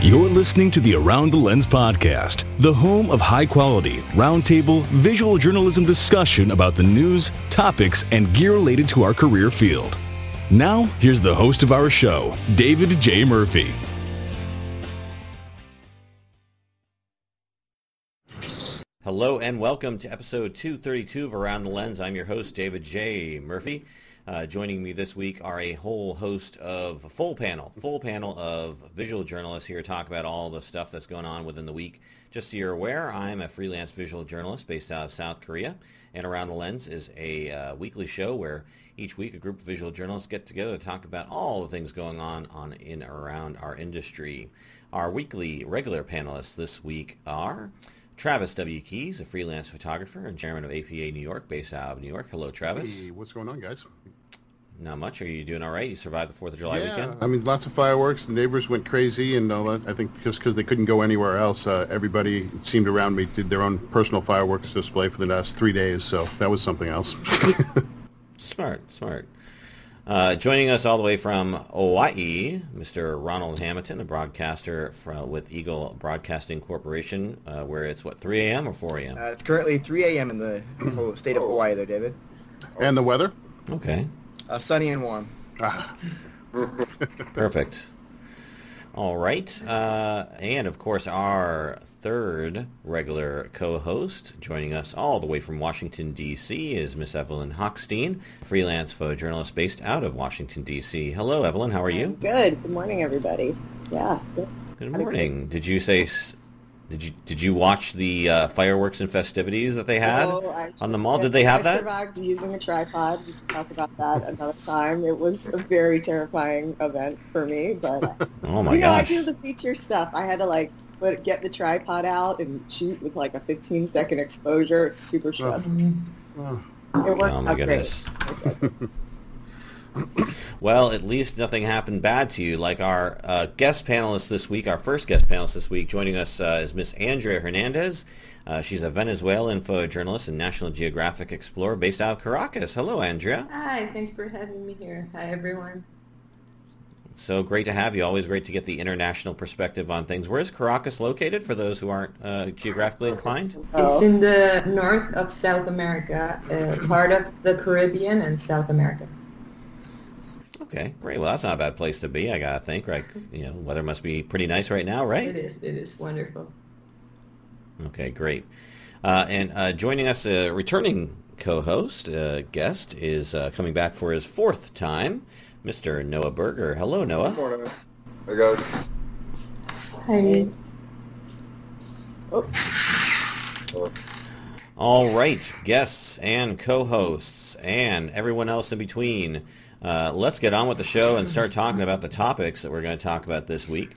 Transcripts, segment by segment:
You're listening to the Around the Lens podcast, the home of high quality, roundtable, visual journalism discussion about the news, topics, and gear related to our career field. Now, here's the host of our show, David J. Murphy. Hello and welcome to episode 232 of Around the Lens. I'm your host, David J. Murphy. Uh, joining me this week are a whole host of full panel, full panel of visual journalists here to talk about all the stuff that's going on within the week. Just so you're aware, I'm a freelance visual journalist based out of South Korea, and Around the Lens is a uh, weekly show where each week a group of visual journalists get together to talk about all the things going on on in around our industry. Our weekly regular panelists this week are Travis W. Keyes, a freelance photographer and chairman of APA New York, based out of New York. Hello, Travis. Hey, what's going on, guys? Not much. Are you doing all right? You survived the Fourth of July yeah, weekend. I mean, lots of fireworks. The neighbors went crazy, and all that. I think just because they couldn't go anywhere else, uh, everybody it seemed around me did their own personal fireworks display for the last three days. So that was something else. smart, smart. Uh, joining us all the way from Hawaii, Mr. Ronald Hamilton, a broadcaster from, with Eagle Broadcasting Corporation, uh, where it's what 3 a.m. or 4 a.m. Uh, it's currently 3 a.m. in the whole state of Hawaii, there, David. and the weather? Okay, Uh, sunny and warm. Ah, perfect. All right, uh, and of course our third regular co-host joining us all the way from Washington D.C. is Miss Evelyn Hockstein, freelance photojournalist based out of Washington D.C. Hello, Evelyn. How are you? Good. Good morning, everybody. Yeah. good. Good morning. Did you say? S- Did you did you watch the uh, fireworks and festivities that they had Oh, actually, on the mall? Did they have I that? survived using a tripod. We can talk about that another time. It was a very terrifying event for me, but Oh my you know! I do the feature stuff. I had to like put get the tripod out and shoot with like a 15 second exposure. It's super stressful. oh, It worked Oh my out great. goodness. Well, at least nothing happened bad to you. Like our uh, guest panelist this week, our first guest panelist this week, joining us uh, is Miss Andrea Hernandez. Uh, she's a Venezuelan photojournalist and National Geographic explorer based out of Caracas. Hello, Andrea. Hi, thanks for having me here. Hi, everyone. So great to have you. Always great to get the international perspective on things. Where is Caracas located for those who aren't uh, geographically inclined? It's in the north of South America, uh, part of the Caribbean and South America. Okay, great. Well, that's not a bad place to be, I gotta think. Right, you know, weather must be pretty nice right now, right? It is. It is wonderful. Okay, great. Uh, and uh, joining us, a returning co-host, uh, guest, is uh, coming back for his fourth time, Mr. Noah Berger. Hello, Noah. Good morning. Hey guys. Hi. All right, guests and co-hosts and everyone else in between. Uh, let's get on with the show and start talking about the topics that we're going to talk about this week.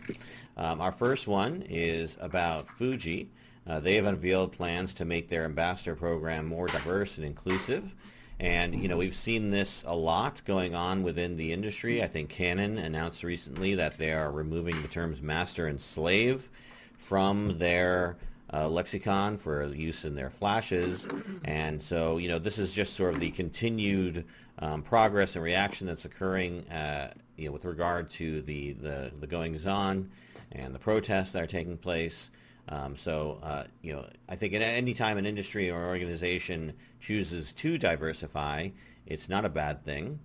Um, our first one is about Fuji. Uh, they have unveiled plans to make their ambassador program more diverse and inclusive. And, you know, we've seen this a lot going on within the industry. I think Canon announced recently that they are removing the terms master and slave from their uh, lexicon for use in their flashes. And so, you know, this is just sort of the continued um, progress and reaction that's occurring, uh, you know, with regard to the, the, the goings-on and the protests that are taking place. Um, so, uh, you know, I think at any time an industry or organization chooses to diversify, it's not a bad thing.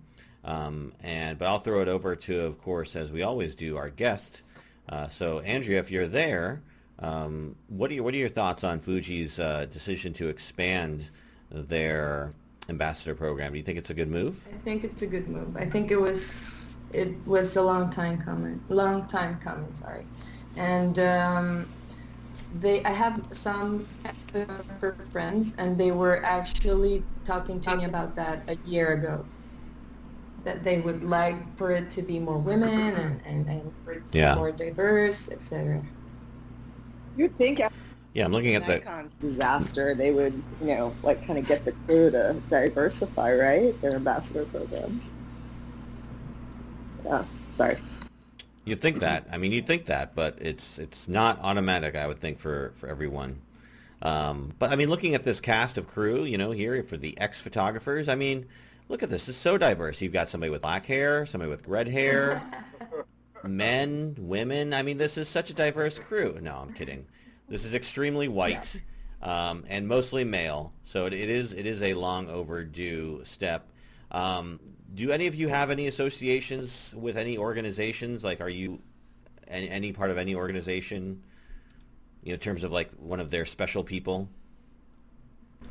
Um, and but I'll throw it over to, of course, as we always do, our guest. Uh, so, Andrea, if you're there, um, what are your, what are your thoughts on Fuji's uh, decision to expand their ambassador program? Do you think it's a good move? I think it's a good move. I think it was it was a long time coming. Long time coming. Sorry. And um, they I have some friends, and they were actually talking to me about that a year ago. That they would like for it to be more women and, and, and for it to be Yeah. more diverse, etc. You'd think after Yeah, I'm looking at the. Nikon's disaster, they would, you know, like kind of get the crew to diversify, right? Their ambassador programs. Yeah. Sorry. You'd think that. I mean, you'd think that, but it's it's not automatic. I would think for for everyone. Um, but I mean, looking at this cast of crew, you know, here for the ex photographers, I mean, look at this. It's so diverse. You've got somebody with black hair, somebody with red hair. men, women. I mean, this is such a diverse crew. No, I'm kidding. This is extremely white um, and mostly male. So it, it is it is a long overdue step. Um, do any of you have any associations with any organizations? Like, are you any, any part of any organization? You know, in terms of like one of their special people,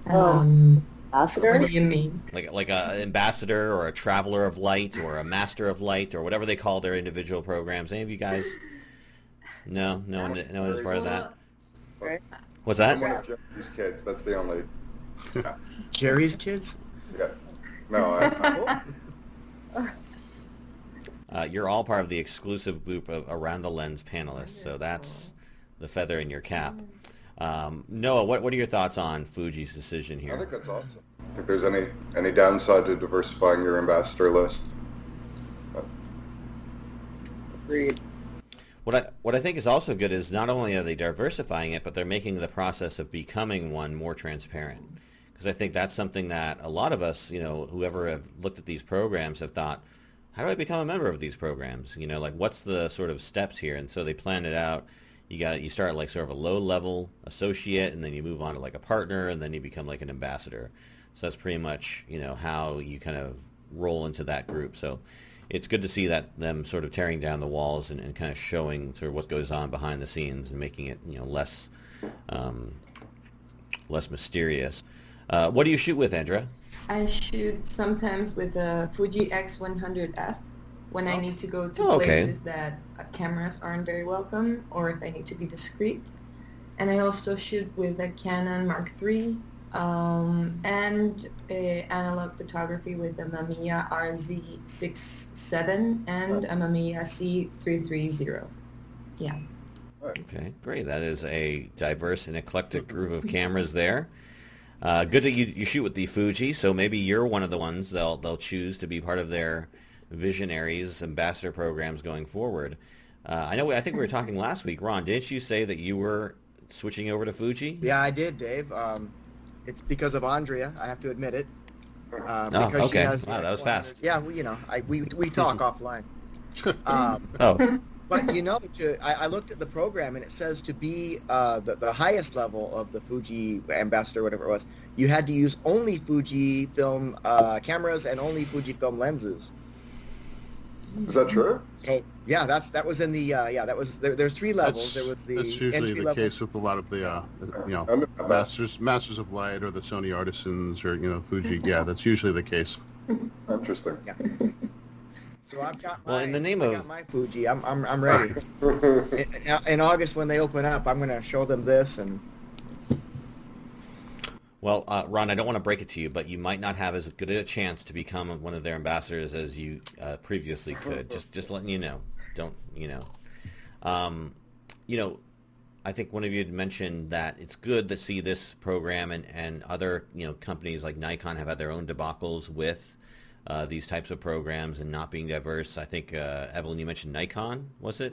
Um, what Ambassador? do you mean? like like a ambassador or a traveler of light or a master of light or whatever they call their individual programs. Any of you guys? No, no one, no one is part of that. Right. What's I'm that? one of Jerry's kids. That's the only. Jerry's kids? Yes. No, I, Uh, you're all part of the exclusive group of Around the Lens panelists, so that's the feather in your cap. Um, Noah, what, what are your thoughts on Fuji's decision here? I think that's awesome. Think there's any any downside to diversifying your ambassador list? Agreed. What I what I think is also good is not only are they diversifying it, but they're making the process of becoming one more transparent. Because I think that's something that a lot of us, you know, whoever have looked at these programs have thought, how do I become a member of these programs? You know, like what's the sort of steps here? And so they plan it out. You got you start like sort of a low level associate, and then you move on to like a partner, and then you become like an ambassador. So that's pretty much you know how you kind of roll into that group. So it's good to see that them sort of tearing down the walls and, and kind of showing sort of what goes on behind the scenes and making it you know less um, less mysterious. Uh, what do you shoot with, Andrea? I shoot sometimes with a Fuji X100F when I need to go to Oh, okay. places that uh, cameras aren't very welcome or if I need to be discreet. And I also shoot with a Canon Mark III um, and uh, analog photography with a Mamiya RZ67 and a Mamiya C330. Yeah. Okay, great. That is a diverse and eclectic group of cameras there. Uh, good that you, you shoot with the Fuji, so maybe you're one of the ones they'll they'll choose to be part of their visionaries ambassador programs going forward. Uh, I know. I think we were talking last week, Ron. Didn't you say that you were switching over to Fuji? Yeah, I did, Dave. Um, it's because of Andrea. I have to admit it. Uh, Oh, because okay. She has Wow, that was fast. Yeah, we, you know, I, we we talk offline. Um, Oh, but you know, to, I, I looked at the program and it says to be uh, the, the highest level of the Fuji ambassador, whatever it was, you had to use only Fuji film uh, cameras and only Fuji film lenses. Is that true? So yeah, that's that was in the uh, yeah that was there, there's three levels. That's, there was the that's usually entry the level. case with a lot of the, uh, you know, I'm about- masters masters of light or the Sony Artisans or you know Fuji. Yeah, that's usually the case. Interesting. So I've got my, Well, in the name I of- got my Fuji. I'm I'm I'm ready. in, in August when they open up, I'm gonna show them this and well, uh, Ron, I don't want to break it to you, but you might not have as good a chance to become one of their ambassadors as you uh, previously could. Just just letting you know. Don't you know? Um, you know, I think one of you had mentioned that it's good to see this program and, and other you know companies like Nikon have had their own debacles with uh, these types of programs and not being diverse. I think uh, Evelyn, you mentioned Nikon, was it?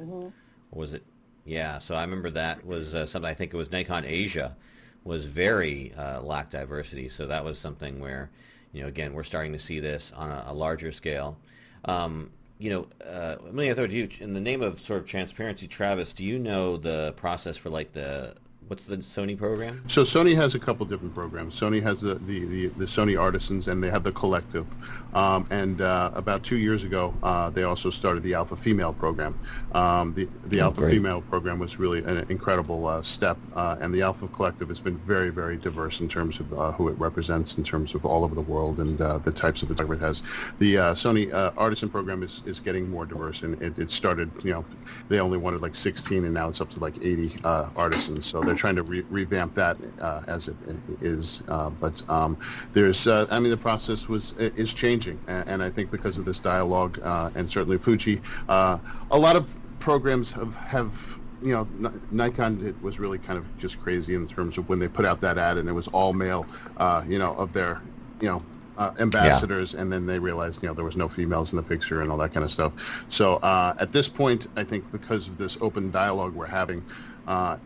Or was it? Yeah. So I remember that was uh, something. I think it was Nikon Asia was very uh, lacked diversity. So that was something where, you know, again, we're starting to see this on a, a larger scale. Um, you know, uh, me throw to you. In the name of sort of transparency, Travis, do you know the process for like the what's the Sony program? So Sony has a couple different programs. Sony has the, the, the, the Sony Artisans and they have the Collective. Um, and uh, about two years ago, uh, they also started the Alpha Female program. Um, the the Oh, Alpha great. Female program was really an incredible uh, step. Uh, and the Alpha Collective has been very, very diverse in terms of uh, who it represents in terms of all over the world and uh, the types of photography it has. The uh, Sony uh, Artisan program is, is getting more diverse. And it, it started, you know, they only wanted like 16 and now it's up to like 80 uh, artisans. So they're trying to re- revamp that uh, as it is. Uh, but um, there's, uh, I mean, the process was is changing, and, and I think because of this dialogue, uh, and certainly Fuji, uh, a lot of programs have have. You know, Nikon it was really kind of just crazy in terms of when they put out that ad, and it was all male. Uh, you know, of their, you know, uh, ambassadors, and then they realized, you know, there was no females in the picture and all that kind of stuff. So uh, at this point, I think because of this open dialogue we're having, uh,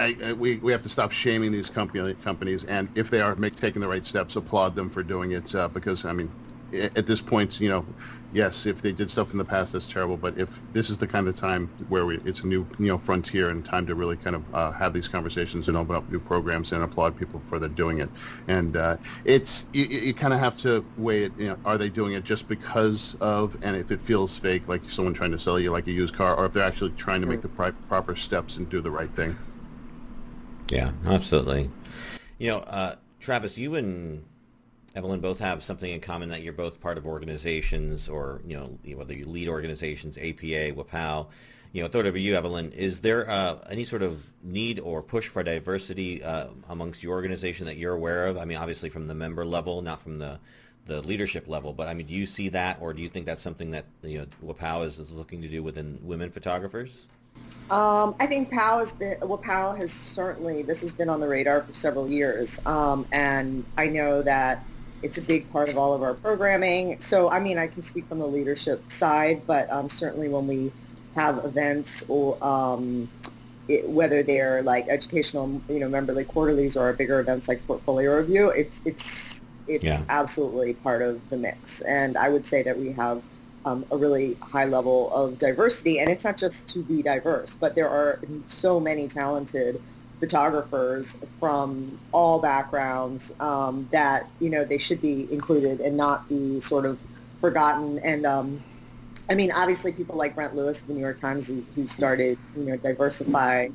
I, I, we, we have to stop shaming these company, companies, and if they are make, taking the right steps, applaud them for doing it. Uh, because I mean, at this point, you know, yes, if they did stuff in the past, that's terrible. But if this is the kind of time where we, it's a new, you know, frontier and time to really kind of uh, have these conversations and open up new programs and applaud people for their doing it. And uh, it's you, you kind of have to weigh it. You know, are they doing it just because of, and if it feels fake, like someone trying to sell you like a used car, or if they're actually trying to make the pri- proper steps and do the right thing. Yeah, absolutely. You know, uh, Travis, you and Evelyn both have something in common that you're both part of organizations or, you know, whether you lead organizations, APA, WPOW. You know, throw it over you, Evelyn. Is there uh, any sort of need or push for diversity uh, amongst your organization that you're aware of? I mean, obviously from the member level, not from the, the leadership level, but I mean, do you see that or do you think that's something that, you know, WPOW is, is looking to do within women photographers? Um, I think POW has been, well, POW has certainly, this has been on the radar for several years. Um, and I know that it's a big part of all of our programming. So, I mean, I can speak from the leadership side, but um, certainly when we have events or um, it, whether they're like educational, you know, memberly quarterlies or bigger events like portfolio review, it's it's it's Yeah. absolutely part of the mix. And I would say that we have um, a really high level of diversity, and it's not just to be diverse, but there are so many talented photographers from all backgrounds um, that you know they should be included and not be sort of forgotten. And um, I mean, obviously, people like Brent Lewis of the New York Times, who, started you know Diversify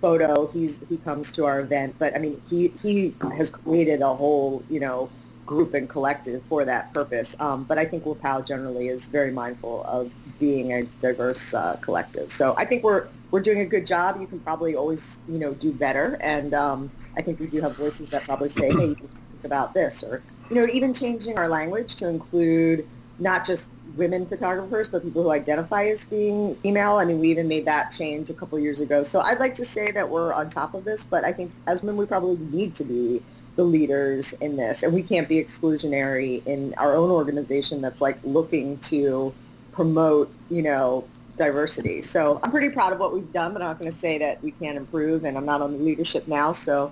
Photo, he's he comes to our event, but I mean, he he has created a whole you know group and collective for that purpose. Um, but I think WPOW generally is very mindful of being a diverse uh, collective. So I think we're we're doing a good job. You can probably always you know do better, and um, I think we do have voices that probably say, hey, you can think about this, or you know, even changing our language to include not just women photographers, but people who identify as being female. I mean, we even made that change a couple years ago. So I'd like to say that we're on top of this, but I think as women, we probably need to be the leaders in this, and we can't be exclusionary in our own organization that's like looking to promote, you know, diversity. So I'm pretty proud of what we've done, but I'm not going to say that we can't improve, and I'm not on the leadership now, so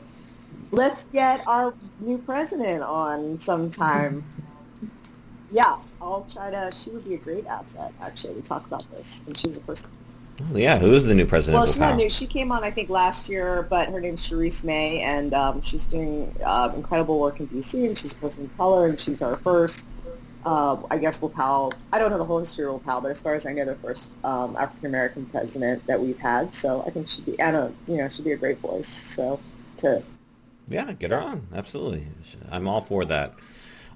let's get our new president on sometime. Yeah, I'll try to. She would be a great asset, actually, to talk about this. And she's a person. Well, yeah, who is the new president Well, she's not new. She came on, I think, last year, but her name's Sharice May, and um, she's doing uh, incredible work in D.C., and she's a person of color, and she's our first, uh, I guess, WPOW. I don't know the whole history of WPOW, but as far as I know, the first um, African-American president that we've had. So I think she'd be, and a, you know, she'd be a great voice. So to Yeah, get her on. Absolutely. I'm all for that.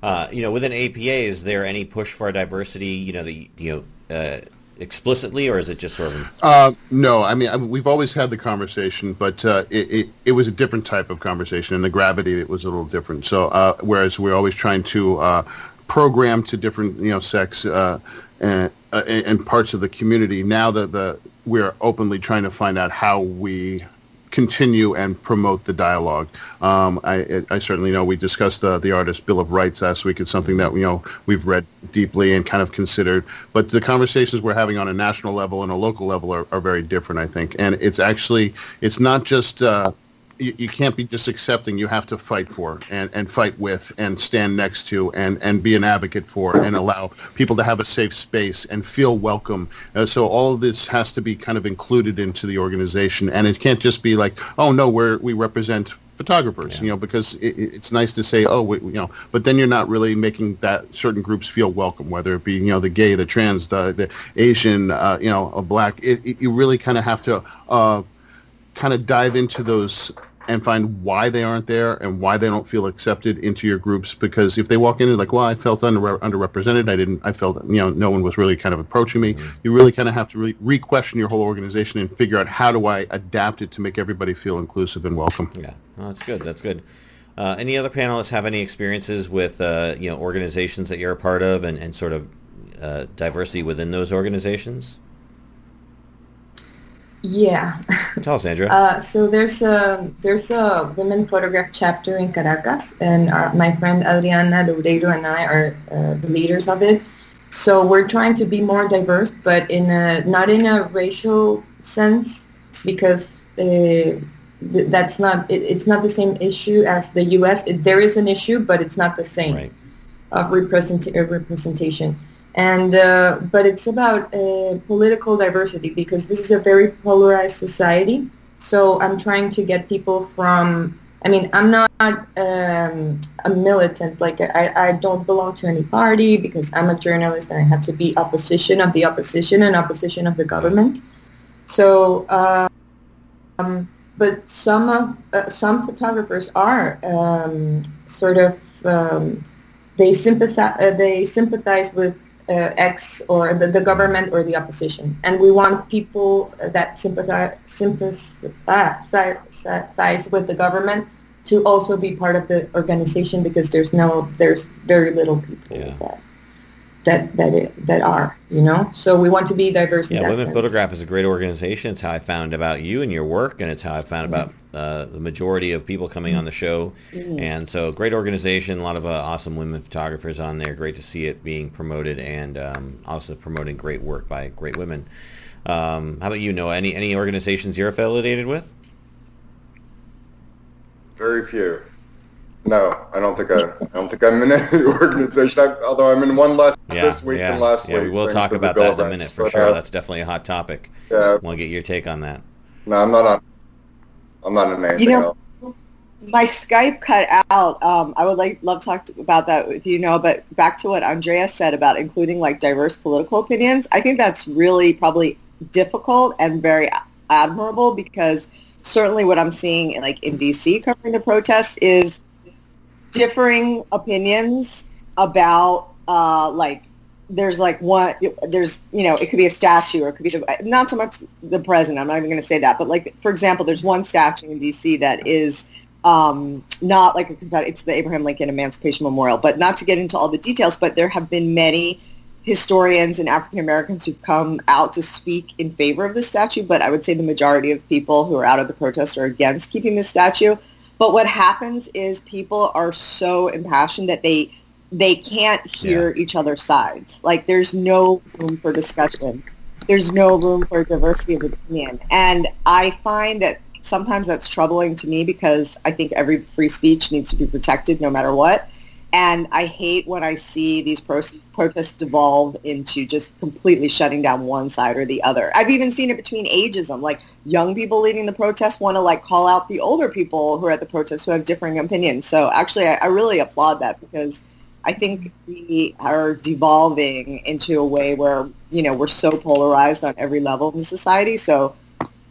Uh, you know, within APA, is there any push for diversity, you know, the, you know, uh, explicitly, or is it just sort of, Uh, no, I mean I, we've always had the conversation, but uh, it, it it was a different type of conversation, and the gravity it was a little different. So uh, whereas we're always trying to uh, program to different you know sex uh, and, uh, and parts of the community, now that the we're openly trying to find out how we continue and promote the dialogue. Um, I, I certainly know we discussed the, the artist Bill of Rights last week. It's something that you know we've read deeply and kind of considered. But the conversations we're having on a national level and a local level are, are very different, I think. And it's actually it's not just. Uh, you, you can't be just accepting. You have to fight for and, and fight with and stand next to and, and be an advocate for and allow people to have a safe space and feel welcome. Uh, so all of this has to be kind of included into the organization, and it can't just be like, oh no, we're we represent photographers, you know, because it- it's nice to say, oh, we, you know, but then you're not really making that certain groups feel welcome, whether it be you know the gay, the trans, the, the Asian, uh, you know, a black. It, it, you really kind of have to. Uh, kind of dive into those and find why they aren't there and why they don't feel accepted into your groups because if they walk in and like well i felt under, underrepresented i didn't i felt you know no one was really kind of approaching me you really kind of have to re- re-question your whole organization and figure out how do i adapt it to make everybody feel inclusive and welcome yeah, well, that's good. That's good. Uh, any other panelists have any experiences with, uh, you know, organizations that you're a part of and, and sort of uh, diversity within those organizations? Yeah. Tell us, Andrea. Uh, so there's a there's a women photograph chapter in Caracas, and our, my friend Adriana Loureiro and I are uh, the leaders of it. So we're trying to be more diverse, but in a not in a racial sense, because uh, th- that's not it, it's not the same issue as the U.S. It, there is an issue, but it's not the same. right. of represent- representation. And uh, but it's about uh, political diversity because this is a very polarized society. So I'm trying to get people from. I mean, I'm not um, a militant. Like I, I don't belong to any party because I'm a journalist and I have to be opposition of the opposition and opposition of the government. So, uh, um, but some of uh, some photographers are um, sort of um, they sympathize uh, they sympathize with uh, X or the, the government or the opposition, and we want people that sympathize sympathize, with the government to also be part of the organization because there's no there's very little people Yeah. that that that it, that are you know so we want to be diverse in Yeah, that Women sense. Photograph is a great organization. It's how I found about you and your work, and it's how I found about uh, the majority of people coming on the show. And so, great organization, a lot of uh, awesome women photographers on there. Great to see it being promoted, and um, also promoting great work by great women. Um, how about you, Noah? Any any organizations you're affiliated with? Very few. No, I don't think I. I don't think I'm in any organization. I, although I'm in one less Yeah, this week yeah, than last yeah. week. We'll talk about that of in a minute for but, sure. uh, That's definitely a hot topic. yeah, Want to get your take on that? no, I'm not on. I'm not in anything You know, else. my Skype cut out. Um, I would like love to talk about that with you, know, but back to what Andrea said about including like diverse political opinions. I think that's really probably difficult and very admirable because certainly what I'm seeing like in DC covering the protests is differing opinions about uh, like there's like one there's you know it could be a statue or it could be not so much the president i'm not even going to say that but like for example there's one statue in dc that is um, not like a it's the abraham lincoln emancipation memorial but not to get into all the details but there have been many historians and african americans who've come out to speak in favor of the statue but i would say the majority of people who are out of the protest are against keeping the statue but what happens is people are so impassioned that they they can't hear each other's sides. Like there's no room for discussion. There's no room for diversity of opinion. And I find that sometimes that's troubling to me because I think every free speech needs to be protected no matter what. And I hate when I see these pro- protests devolve into just completely shutting down one side or the other. I've even seen it between ageism. Like young people leading the protest want to like call out the older people who are at the protest who have differing opinions. So actually, I, I really applaud that because I think we are devolving into a way where, you know, we're so polarized on every level in society. So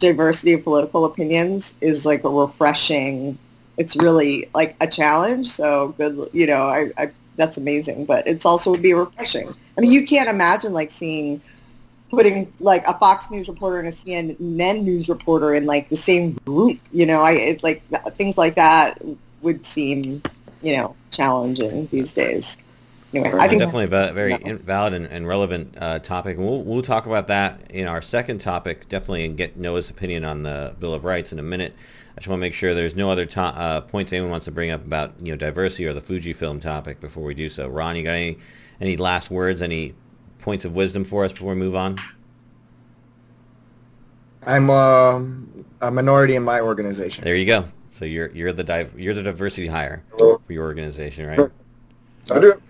diversity of political opinions is like a refreshing, it's really like a challenge. So good, you know, I, I that's amazing, but it's also would be refreshing. I mean, you can't imagine like seeing putting like a Fox News reporter and a CNN news reporter in like the same group, you know, I it, like things like that would seem, you know, challenging these days. Anyway, I think definitely a very No. valid and, and relevant uh, topic. And we'll, we'll talk about that in our second topic, definitely, and get Noah's opinion on the Bill of Rights in a minute. I just want to make sure there's no other to- uh, points anyone wants to bring up about you know diversity or the Fujifilm topic before we do so. Ron, you got any any last words, any points of wisdom for us before we move on? I'm um, a minority in my organization. There you go. So you're you're the div- you're the diversity hire for your organization, right? I do.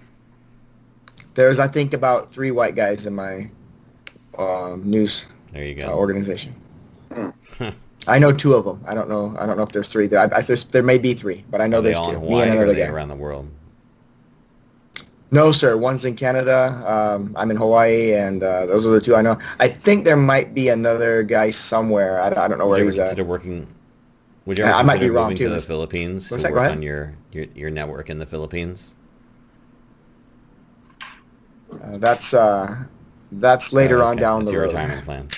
There's, I think, about three white guys in my um, news There you uh, go. organization. I know two of them. I don't know. I don't know if there's three. There, I, I, there's, there may be three, but I know there's two. Me and another guy. around the world? No, sir. One's in Canada. Um, I'm in Hawaii, and uh, those are the two I know. I think there might be another guy somewhere. I, don't- I don't know Would where he's at. working? Would you ever I might be wrong, too. to the Philippines what's to that? Work on your, your your network in the Philippines? Uh, that's uh, that's later Oh, on down That's the your road. retirement plan.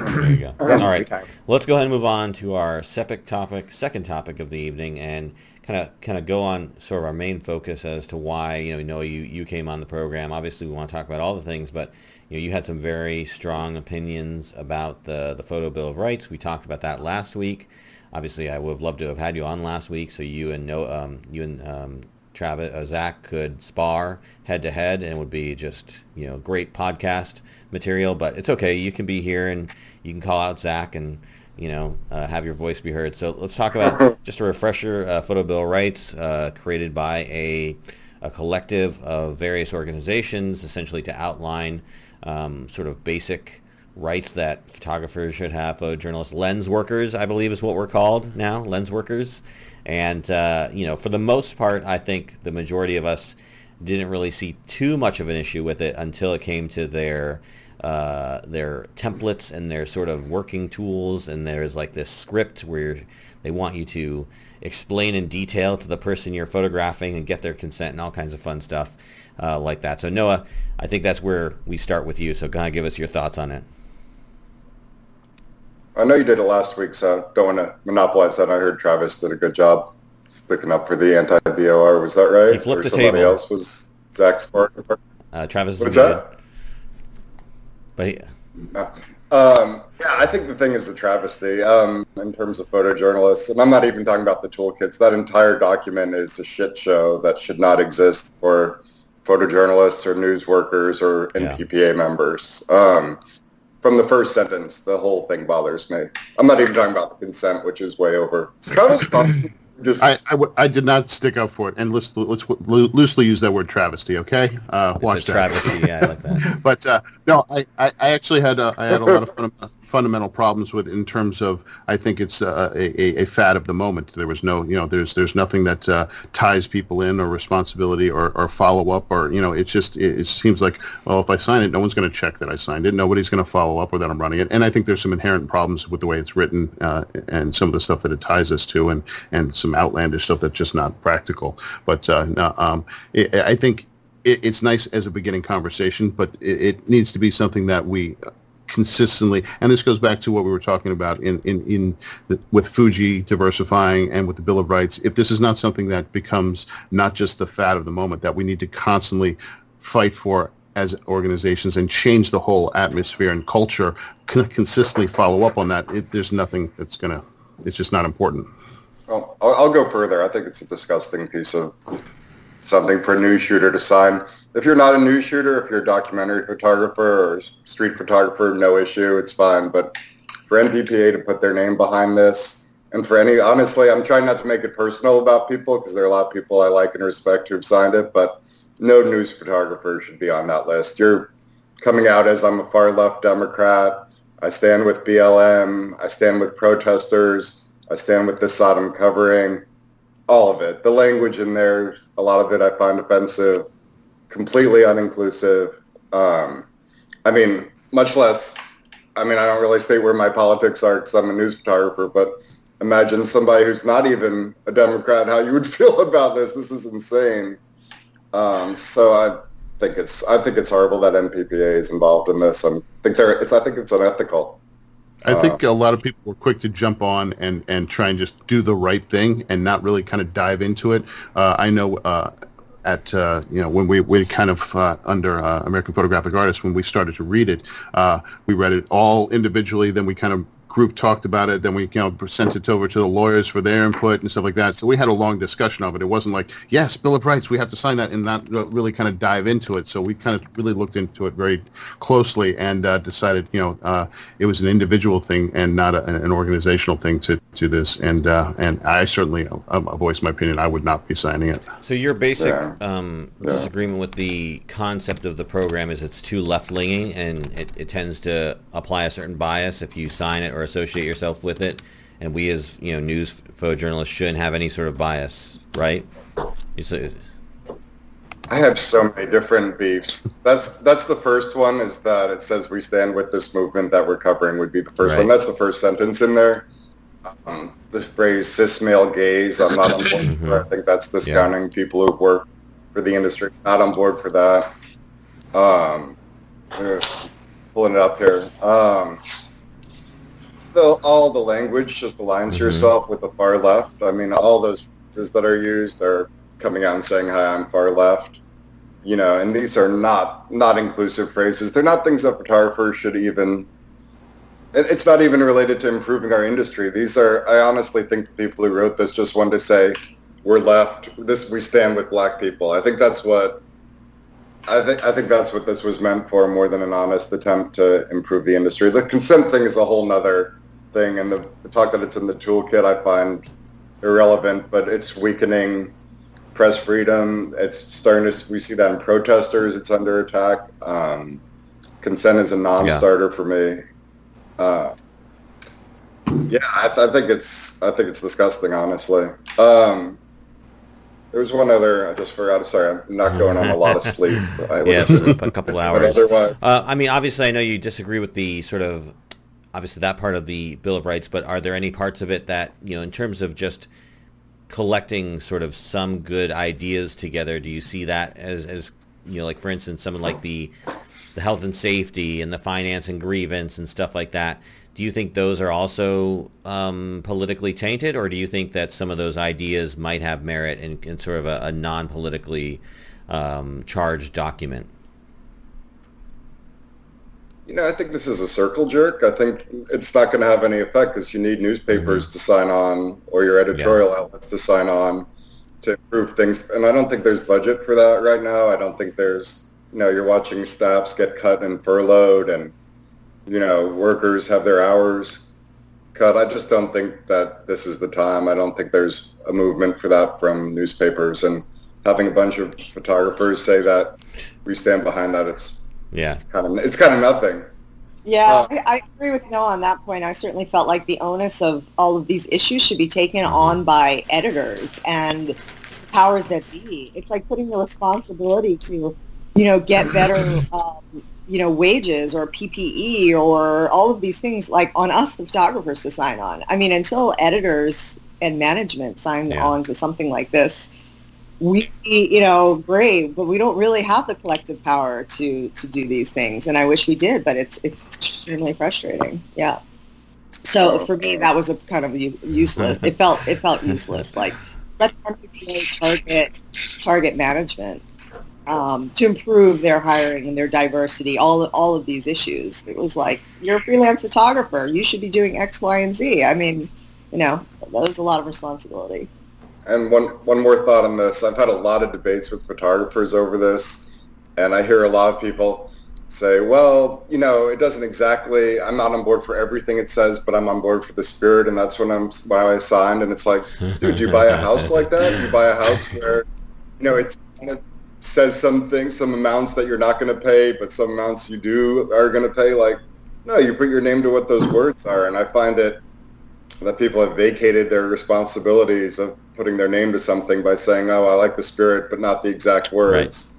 There you go. All right. retirement. Let's go ahead and move on to our sepic topic, second topic of the evening, and kind of kind of go on sort of our main focus as to why you know we know you you came on the program. Obviously, we want to talk about all the things, but you know you had some very strong opinions about the the photo bill of rights. We talked about that last week. Obviously, I would have loved to have had you on last week, so you and no um, you and um, Travis uh, Zach could spar head to head, and it would be just you know great podcast material. But it's okay. You can be here and you can call out Zach and you know uh, have your voice be heard. So let's talk about just a refresher. Uh, Photo Bill Rights uh, created by a a collective of various organizations, essentially to outline um, sort of basic rights that photographers should have, photojournalists, lens workers, I believe is what we're called now, lens workers. And, uh, you know, for the most part, I think the majority of us didn't really see too much of an issue with it until it came to their uh, their templates and their sort of working tools. And there's like this script where they want you to explain in detail to the person you're photographing and get their consent and all kinds of fun stuff uh, like that. So Noah, I think that's where we start with you. So kind of give us your thoughts on it. I know you did it last week, so don't want to monopolize that. I heard Travis did a good job sticking up for the anti-BOR. Was that right? He flipped or the somebody table. else was Zach Spark? Uh, Travis is What's that? But he, Um, yeah, I think the thing is the travesty um, in terms of photojournalists, and I'm not even talking about the toolkits. That entire document is a shit show that should not exist for photojournalists or news workers or Yeah. Members. Um, from the first sentence, the whole thing bothers me. I'm not even talking about the consent, which is way over. It's kind of fun. Just I, I, w- I did not stick up for it, and let's let's loo- loosely use that word travesty. Okay, uh, watch it's a that. travesty. Yeah, I like that. but uh, no, I, I, I actually had a, I had a lot of fun, fundamental problems with in terms of I think it's uh, a, a, fad of the moment. There was no, you know, there's there's nothing that uh, ties people in or responsibility or, or follow up or you know, it's just it, it seems like well, if I sign it, no one's going to check that I signed it. Nobody's going to follow up or that I'm running it. And I think there's some inherent problems with the way it's written uh, and some of the stuff that it ties us to, and and some outlandish stuff that's just not practical. But uh, um, it, I think it's nice as a beginning conversation, but it needs to be something that we consistently, and this goes back to what we were talking about in in in the, with Fuji diversifying and with the Bill of Rights. If this is not something that becomes not just the fad of the moment, that we need to constantly fight for as organizations and change the whole atmosphere and culture, con- consistently follow up on that. It, there's nothing that's gonna. It's just not important. Well, I'll, I'll go further. I think it's a disgusting piece of something for a news shooter to sign. If you're not a news shooter, if you're a documentary photographer or street photographer, no issue, it's fine. But for NPPA to put their name behind this, and for any, honestly, I'm trying not to make it personal about people because there are a lot of people I like and respect who've signed it, but no news photographer should be on that list. You're coming out as I'm a far left Democrat. I stand with BLM. I stand with protesters. I stand with this Sodom covering. All of it. The language in there, a lot of it I find offensive, completely uninclusive. Um, I mean, much less, I mean, I don't really state where my politics are because I'm a news photographer, but imagine somebody who's not even a Democrat, how you would feel about this. This is insane. Um, so I think it's I think it's horrible that NPPA is involved in this. I think they're it's I think it's unethical. I think a lot of people were quick to jump on and, and try and just do the right thing and not really kind of dive into it. Uh, I know uh, at uh, you know when we, we kind of uh, under uh, American Photographic Artists when we started to read it, uh, we read it all individually. Then we kind of group talked about it. Then we you know sent it over to the lawyers for their input and stuff like that. So we had a long discussion of it. It wasn't like yes, Bill of Rights, we have to sign that and not really kind of dive into it. So we kind of really looked into it very closely and uh, decided you know uh, it was an individual thing and not a, an organizational thing to to this. And uh, and I certainly uh, voice my opinion. I would not be signing it. So your basic Yeah. um, Yeah. disagreement with the concept of the program is it's too left-leaning and it, it tends to apply a certain bias if you sign it or associate yourself with it. And we as you know news photojournalists shouldn't have any sort of bias, right? You say, I have so many different beefs. That's that's the first one is that it says we stand with this movement that we're covering would be the first one. That's the first sentence in there. Um, this phrase cis male gaze, I'm not on board for. I think that's discounting people who've worked for the industry. Not on board for that. Um, pulling it up here. Um, the, all the language just aligns Mhm. yourself with the far left. I mean, all those phrases that are used are coming out and saying, "Hi, I'm far left." You know, and these are not not inclusive phrases. They're not things that photographers should even. it- It's not even related to improving our industry. These are. I honestly think the people who wrote this just wanted to say, "We're left. This we stand with black people." I think that's what. I think I think that's what this was meant for, more than an honest attempt to improve the industry. The consent thing is a whole nother thing, and the, the talk that it's in the toolkit I find irrelevant, but it's weakening press freedom. It's starting to. We see that in protesters. It's under attack. Um, consent is a non-starter yeah. for me. Uh, yeah, I, th- I, think it's I think it's disgusting, honestly. Um, there was one other. I just forgot. Sorry, I'm not going on a lot of sleep. yes, a couple hours. Uh, I mean, obviously, I know you disagree with the sort of obviously that part of the Bill of Rights, but are there any parts of it that you know, in terms of just collecting sort of some good ideas together, do you see that as as you know, like for instance, someone like the the health and safety and the finance and grievance and stuff like that? do you think those are also um, politically tainted, or do you think that some of those ideas might have merit in, in sort of a, a non-politically um, charged document? You know, I think this is a circle jerk. I think it's not going to have any effect because you need newspapers mm-hmm. to sign on or your editorial yeah. outlets to sign on to improve things. And I don't think there's budget for that right now. I don't think there's, you know, you're watching staffs get cut and furloughed and you know, workers have their hours cut. I just don't think that this is the time. I don't think there's a movement for that from newspapers and having a bunch of photographers say that we stand behind that. It's yeah, it's kind of it's kind of nothing. Yeah, uh, I, I, agree with Noah on that point. I certainly felt like the onus of all of these issues should be taken mm-hmm. on by editors and powers that be. It's like putting the responsibility to, you know, get better um, you know, wages or PPE or all of these things like on us, the photographers, to sign on. I mean, until editors and management sign yeah. on to something like this, we, you know, great, but we don't really have the collective power to to do these things. And I wish we did, but it's it's extremely frustrating. Yeah. So for me, that was a kind of useless. It felt it felt useless. Like let them target target management um, to improve their hiring and their diversity, all all of these issues. It was like you're a freelance photographer, you should be doing X, Y, and Z. I mean, you know, that was a lot of responsibility. And one one more thought on this: I've had a lot of debates with photographers over this, and I hear a lot of people say, "Well, you know, it doesn't exactly. I'm not on board for everything it says, but I'm on board for the spirit, and that's when I'm why I signed." And it's like, dude, do you buy a house like that? You buy a house where, you know, it's says some things, some amounts that you're not going to pay, but some amounts you do are going to pay. Like, no, you put your name to what those words are, and I find it that people have vacated their responsibilities of putting their name to something by saying, "Oh, I like the spirit, but not the exact words."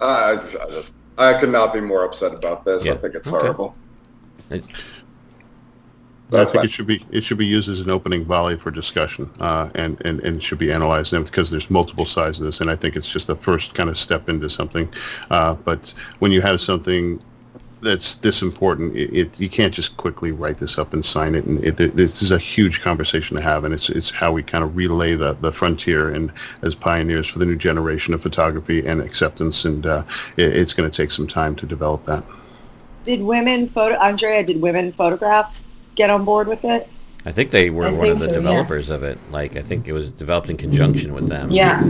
Right. I, I just, I could not be more upset about this. Yeah. I think it's okay. horrible. I think it should be it should be used as an opening volley for discussion, uh, and, and and should be analyzed because there's multiple sides of this, and I think it's just a first kind of step into something. Uh, but when you have something that's this important, it, it, you can't just quickly write this up and sign it. And it, it, this is a huge conversation to have, and it's it's how we kind of relay the, the frontier and as pioneers for the new generation of photography and acceptance. And uh, it's going to take some time to develop that. Did women photo Andrea? Did women photographs get on board with it? I think they were I one of the so, developers yeah. of it. Like I think it was developed in conjunction with them. Yeah.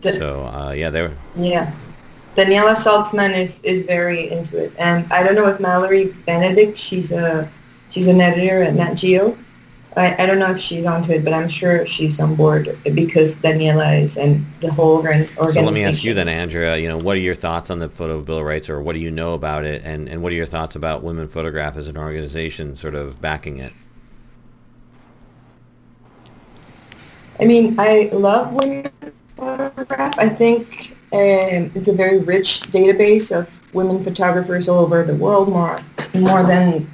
The, so uh, yeah, they were. Yeah. Daniella Zalcman is, is very into it, and I don't know if Mallory Benedict. She's a she's an editor at Nat Geo. I, I don't know if she's onto it, but I'm sure she's on board because Daniella is and the whole organization. So let me ask you then, Andrea. You know, what are your thoughts on the photo bill of rights, or what do you know about it, and and what are your thoughts about Women Photograph as an organization, sort of backing it? I mean, I love Women Photograph. I think um, it's a very rich database of women photographers all over the world, more more than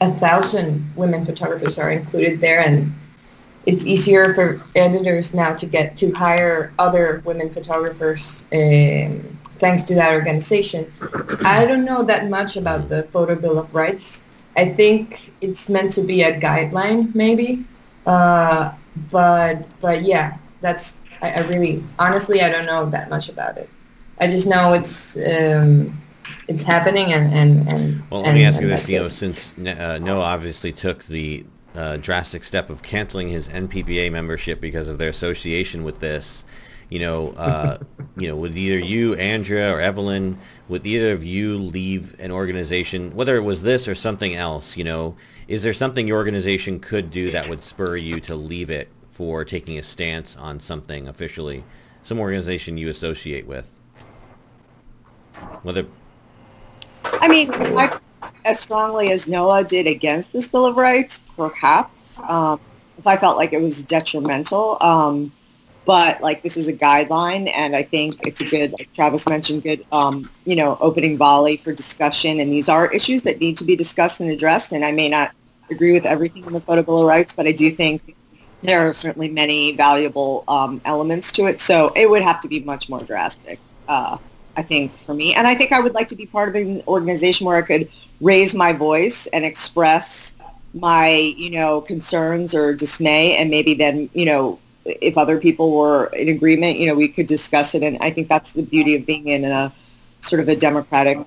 a thousand women photographers are included there and it's easier for editors now to get to hire other women photographers um, thanks to that organization. I don't know that much about the Photo Bill of Rights. I think it's meant to be a guideline, maybe. Uh, but but yeah, that's I, I, really honestly I don't know that much about it. I just know it's um, it's happening and and and. Well, let and, me ask you this: you know, since uh, Noah obviously took the uh, drastic step of canceling his NPPA membership because of their association with this. You know, uh, you know, would either you, Andrea, or Evelyn, would either of you leave an organization, whether it was this or something else? You know, is there something your organization could do that would spur you to leave it for taking a stance on something officially, some organization you associate with? Whether I mean, I, as strongly as Noah did against this Bill of Rights, perhaps, um, if I felt like it was detrimental. Um, but like this is a guideline, and I think it's a good, like Travis mentioned, good, um, you know, opening volley for discussion. And these are issues that need to be discussed and addressed. And I may not agree with everything in the Photo Bill of Rights, but I do think there are certainly many valuable um, elements to it. So it would have to be much more drastic. Uh, I think for me, and I think I would like to be part of an organization where I could raise my voice and express my, you know, concerns or dismay, and maybe then, you know, if other people were in agreement, you know, we could discuss it. And I think that's the beauty of being in a sort of a democratic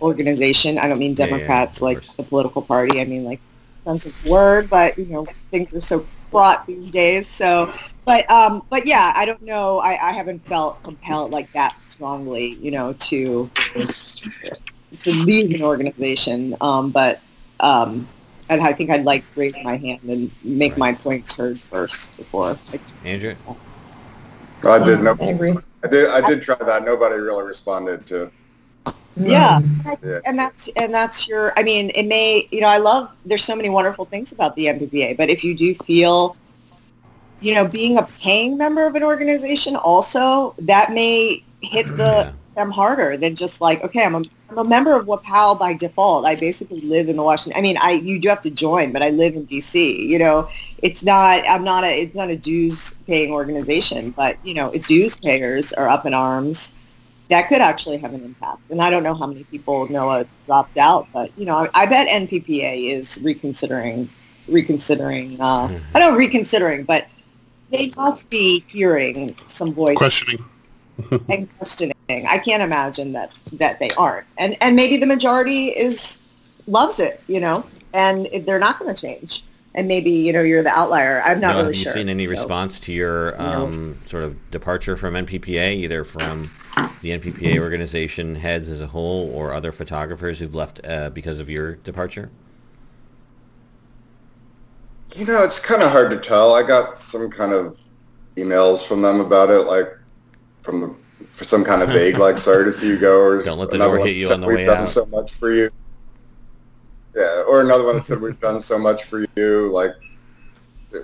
organization. I don't mean Yeah, yeah, Democrats like the political party. I mean like sense of word, but you know, things are so fraught these days. So, but um, but yeah, I don't know. I, I haven't felt compelled like that strongly, you know, to to leave an organization. Um, but um, and I think I'd like to raise my hand and make my points heard first before. Like, Andrew? I did no, I agree. I did I did try that. Nobody really responded to. Yeah. Mm. Yeah. and that's and that's your i mean it may you know i love there's so many wonderful things about the NPPA but if you do feel you know being a paying member of an organization also that may hit the Yeah. them harder than just like okay i'm a, I'm a member of WPOW by default i basically live in the washington i mean i you do have to join but i live in dc you know it's not i'm not a it's not a dues paying organization but you know if dues payers are up in arms that could actually have an impact. And I don't know how many people Noah dropped out, but you know, I, I bet NPPA is reconsidering, reconsidering. Uh, Mhm. I don't know reconsidering, but they must be hearing some voice Questioning. and questioning. I can't imagine that that they aren't. And and maybe the majority is loves it, you know, and they're not going to change. And maybe you know you're the outlier. I'm not Noah, really have you sure. seen any So, response to your you know. um, sort of departure from NPPA, either from the NPPA organization heads as a whole or other photographers who've left uh, because of your departure? You know, it's kind of hard to tell. I got some kind of emails from them about it, like from the for some kind of vague, like sorry to see you go, or another door one hit you on the way We've way done out." so much for you. Yeah, or another one that said we've done so much for you, like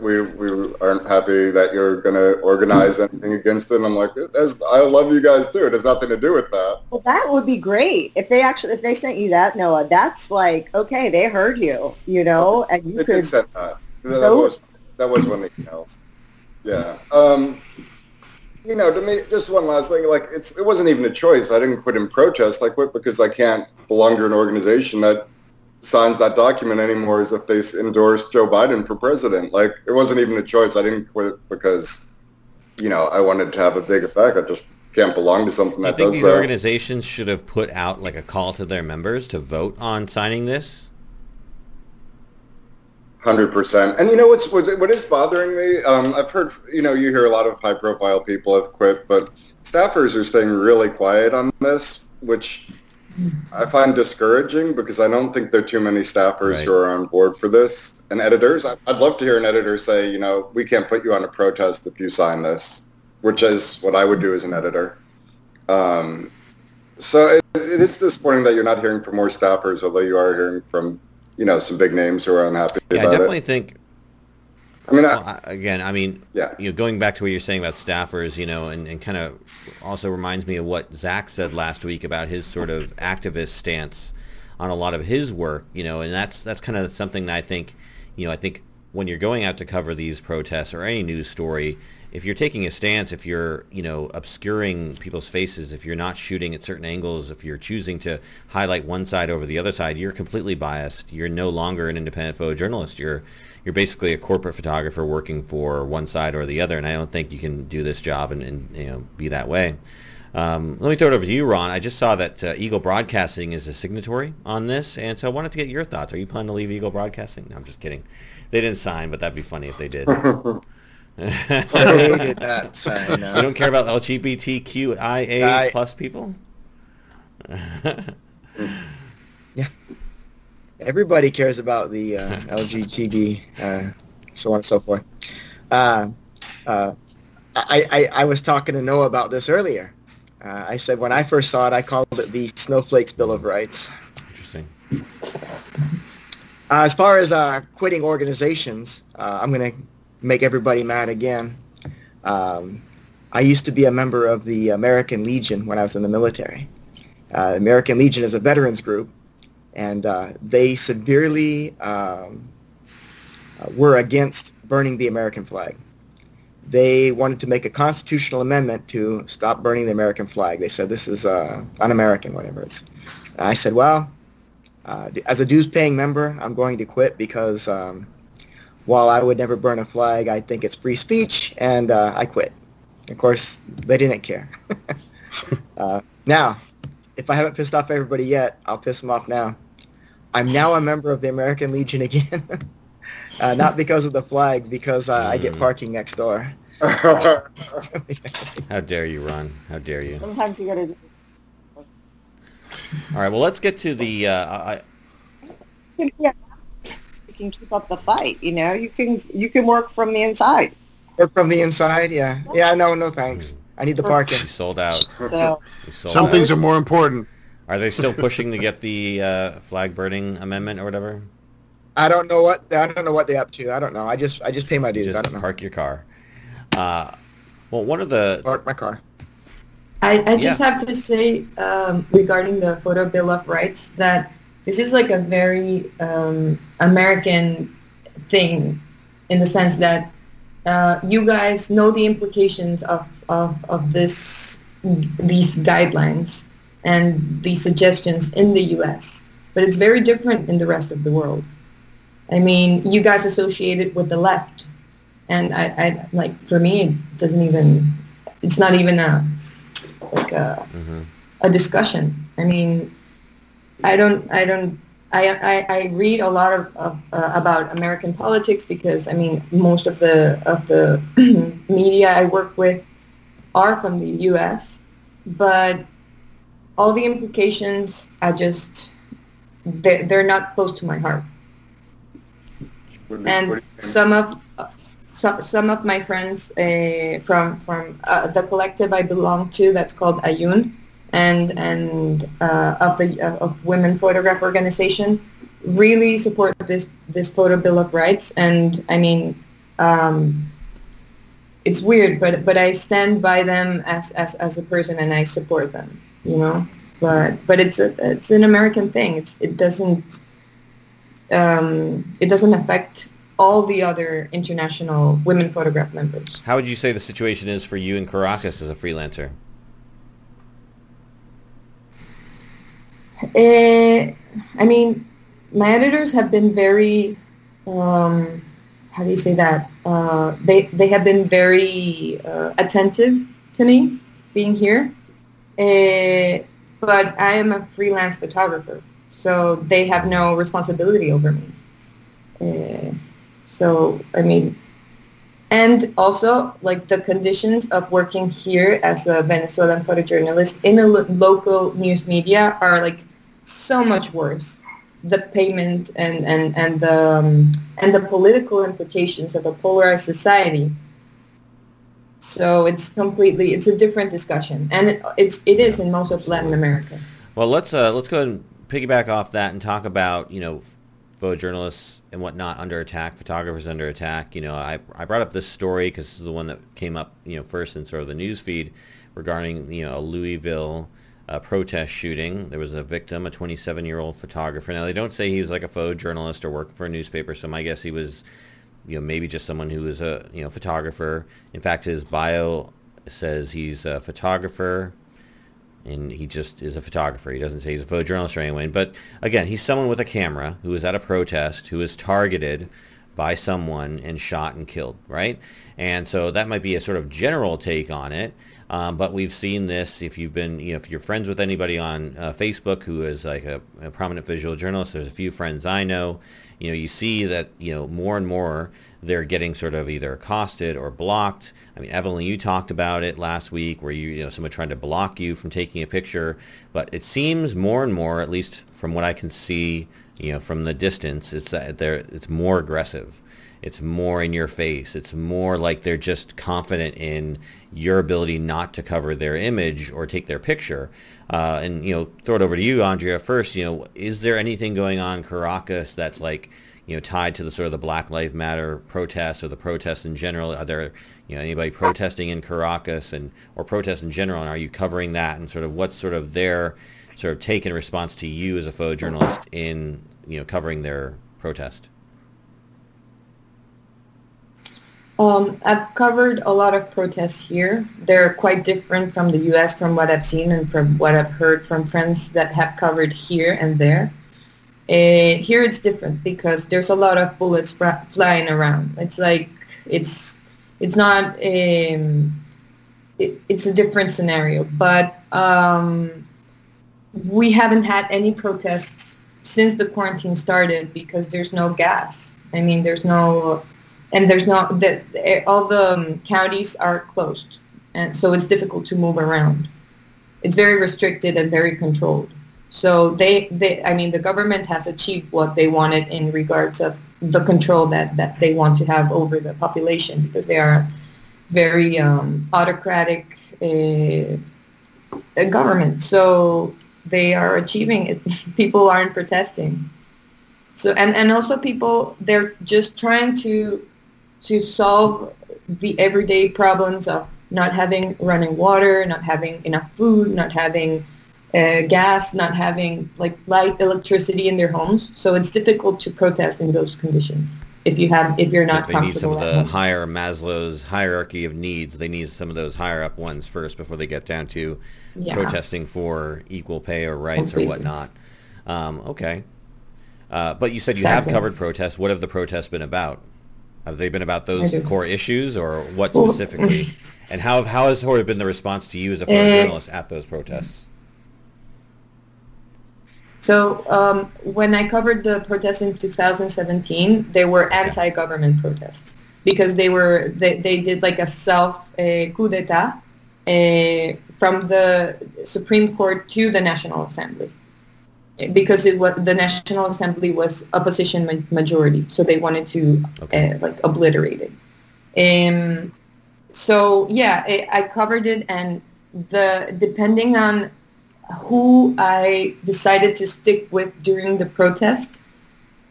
we we aren't happy that you're gonna organize anything against it. And I'm like, I love you guys too. It has nothing to do with that. Well, that would be great if they actually if they sent you that Noah. That's like okay, they heard you, you know, and you They could send that. That was that was one of the emails. Yeah. Um, you know, to me, just one last thing. Like, it's it wasn't even a choice. I didn't quit in protest. I quit because I can't belong to an organization that signs that document anymore as if they endorsed Joe Biden for president. Like, it wasn't even a choice. I didn't quit because, you know, I wanted to have a big effect. I just can't belong to something Do you that think these that. organizations should have put out like a call to their members to vote on signing this? Hundred percent. And you know what's what, what is bothering me? Um, I've heard you know you hear a lot of high profile people have quit, but staffers are staying really quiet on this, which I find discouraging because I don't think there are too many staffers Right. who are on board for this. And editors, I'd love to hear an editor say, you know, we can't put you on a protest if you sign this, which is what I would do as an editor. Um, so it, it is disappointing that you're not hearing from more staffers, although you are hearing from, you know, some big names who are unhappy Yeah, I definitely it. think I mean, I, Well, again, I mean, Yeah. you know, going back to what you're saying about staffers, you know, and, and kind of also reminds me of what Zach said last week about his sort of activist stance on a lot of his work, you know, and that's that's kind of something that I think, you know, I think when you're going out to cover these protests or any news story, if you're taking a stance, if you're, you know, obscuring people's faces, if you're not shooting at certain angles, if you're choosing to highlight one side over the other side, you're completely biased. You're no longer an independent photojournalist. You're you're basically a corporate photographer working for one side or the other, and I don't think you can do this job and, and you know be that way. Um, let me throw it over to you, Ron. I just saw that uh, Eagle Broadcasting is a signatory on this, and so I wanted to get your thoughts. Are you planning to leave Eagle Broadcasting? No, I'm just kidding. They didn't sign, but that'd be funny if they did. They did not sign. You Uh, don't care about LGBTQIA I- plus people? everybody cares about the uh, LGBT, uh, so on and so forth. Uh, uh, I, I, I was talking to Noah about this earlier. Uh, I said when I first saw it, I called it the Snowflakes Bill of Rights. Interesting. Uh, as far as uh, quitting organizations, uh, I'm going to make everybody mad again. Um, I used to be a member of the American Legion when I was in the military. Uh, American Legion is a veterans group, and uh, they severely um, uh, were against burning the American flag. They wanted to make a constitutional amendment to stop burning the American flag. They said this is uh, un-American, whatever it's. And I said, well, uh, as a dues-paying member, I'm going to quit because um, while I would never burn a flag, I think it's free speech, and uh, I quit. Of course, they didn't care. uh, now, if I haven't pissed off everybody yet, I'll piss them off now. I'm now a member of the American Legion again. uh, not because of the flag, because uh, I get Mm. parking next door. How dare you, Ron? How dare you? Sometimes you gotta do All right. Well, let's get to the. Uh, I, yeah. You can keep up the fight, you know. You can you can work from the inside. Work from the inside, yeah. Yeah, no, no thanks. I need the parking. you sold out. So sold Some out. things are more important. Are they still pushing to get the uh, flag burning amendment or whatever? I don't know what I don't know what they're up to. I don't know. I just I just pay my dues. I Just don't know. park your car. Uh, well, one of the Park my car. I, I just have to say um, regarding the photo bill of rights that this is like a very um, American thing in the sense that uh, you guys know the implications of, of, of this these guidelines and the suggestions in the U.S. But it's very different in the rest of the world. I mean, you guys associate it with the left, and I, I like for me it doesn't even it's not even a like a, Mhm. a discussion. I mean, I don't, I don't, I, I, I read a lot of, of uh, about American politics because I mean, most of the of the media I work with are from the U.S., but all the implications, I just, they, they're not close to my heart. And some of so, some of my friends uh, from from uh, the collective I belong to that's called Ayun and and uh, of the uh, of women photograph organization really support this this photo bill of rights. And I mean um, it's weird but but I stand by them as, as as a person and I support them you know but but it's a it's an American thing it's it doesn't um, it doesn't affect all the other international women photograph members. How would you say the situation is for you in Caracas as a freelancer? Uh, I mean, my editors have been very, um, how do you say that? Uh, they they have been very uh, attentive to me being here, uh, but I am a freelance photographer, so they have no responsibility over me. Uh, so I mean, and also like the conditions of working here as a Venezuelan photojournalist in a lo- local news media are like so much worse. The payment and and and the um, and the political implications of a polarized society. So it's completely it's a different discussion, and it, it's it is in most of Latin America. Well, let's uh, let's go ahead and piggyback off that and talk about you know photojournalists and whatnot under attack, photographers under attack. You know, I I brought up this story because this is the one that came up you know first in sort of the news feed regarding you know a Louisville uh, protest shooting. There was a victim, a 27-year-old photographer. Now they don't say he was like a photojournalist or worked for a newspaper, so my guess he was you know maybe just someone who is a you know photographer. In fact, his bio says he's a photographer and he just is a photographer. He doesn't say he's a photojournalist or anyone. But again, he's someone with a camera who is at a protest, who is targeted by someone and shot and killed, right? And so that might be a sort of general take on it. Um, but we've seen this if you've been, you know, if you're friends with anybody on uh, Facebook who is like a, a prominent visual journalist, there's a few friends I know, you know, you see that, you know, more and more they're getting sort of either accosted or blocked. I mean, Evelyn, you talked about it last week where you, you know, someone trying to block you from taking a picture, but it seems more and more, at least from what I can see you know, from the distance, it's that they're it's more aggressive. It's more in your face. It's more like they're just confident in your ability not to cover their image or take their picture. Uh, and you know, throw it over to you, Andrea. First, you know, is there anything going on in Caracas that's like you know tied to the sort of the Black Lives Matter protests or the protests in general? Are there you know anybody protesting in Caracas and or protests in general? And are you covering that? And sort of what's sort of their sort of take in response to you as a photojournalist in you know covering their protest? Um, I've covered a lot of protests here. They're quite different from the U.S. from what I've seen and from what I've heard from friends that have covered here and there. Uh, here it's different because there's a lot of bullets fr- flying around. It's like it's it's not um, it, it's a different scenario. But um, we haven't had any protests since the quarantine started because there's no gas. I mean, there's no and there's not that all the um, counties are closed, and so it's difficult to move around. It's very restricted and very controlled. So they, they, I mean, the government has achieved what they wanted in regards of the control that, that they want to have over the population because they are very um, autocratic uh, government. So they are achieving it. People aren't protesting. So and, and also people they're just trying to to solve the everyday problems of not having running water, not having enough food, not having uh, gas, not having like light, electricity in their homes. So it's difficult to protest in those conditions if you have if you're not. They need some of the higher Maslow's hierarchy of needs. They need some of those higher up ones first before they get down to yeah. protesting for equal pay or rights Completely. or whatnot. Um, okay, uh, but you said you exactly. have covered protests. What have the protests been about? Have they been about those core issues, or what specifically? and how how has sort of been the response to you as a photojournalist uh, at those protests? So um, when I covered the protests in 2017, they were anti-government protests because they were they, they did like a self a coup d'état uh, from the Supreme Court to the National Assembly because it was the National Assembly was opposition ma- majority, so they wanted to okay. uh, like obliterate it. Um, so yeah, I, I covered it, and the depending on who I decided to stick with during the protest,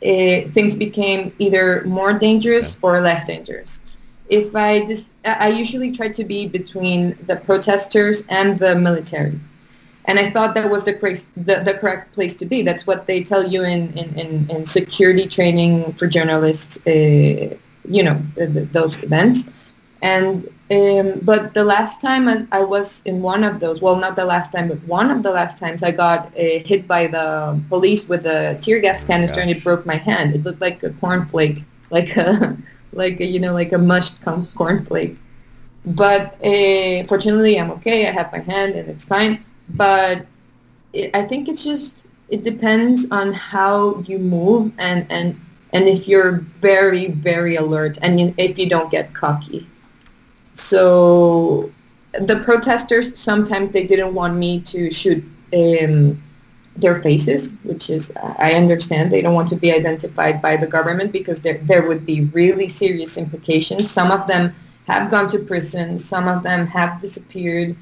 uh, things became either more dangerous or less dangerous. If I dis- I usually try to be between the protesters and the military. And I thought that was the correct, the, the correct place to be. That's what they tell you in, in, in, in security training for journalists, uh, you know, those events. And um, but the last time I, I, was in one of those, well, not the last time, but one of the last times I got uh, hit by the police with a tear gas oh canister and it broke my hand. It looked like a cornflake, like a, like a, you know, like a mushed cornflake. But uh, fortunately, I'm okay. I have my hand and it's fine. But it, I think it's just it depends on how you move and and and if you're very very alert and if you don't get cocky so the protesters sometimes they didn't want me to shoot um, their faces, which is I understand they don't want to be identified by the government because there there would be really serious implications. Some of them have gone to prison, some of them have disappeared.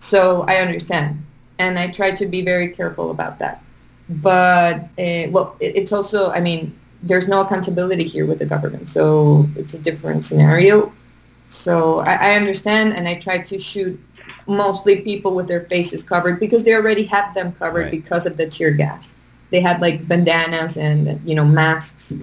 So I understand, and I try to be very careful about that. But uh, well, it, it's also I mean there's no accountability here with the government, so it's a different scenario. So I, I understand, and I try to shoot mostly people with their faces covered because they already had them covered right. because of the tear gas. They had like bandanas and you know masks,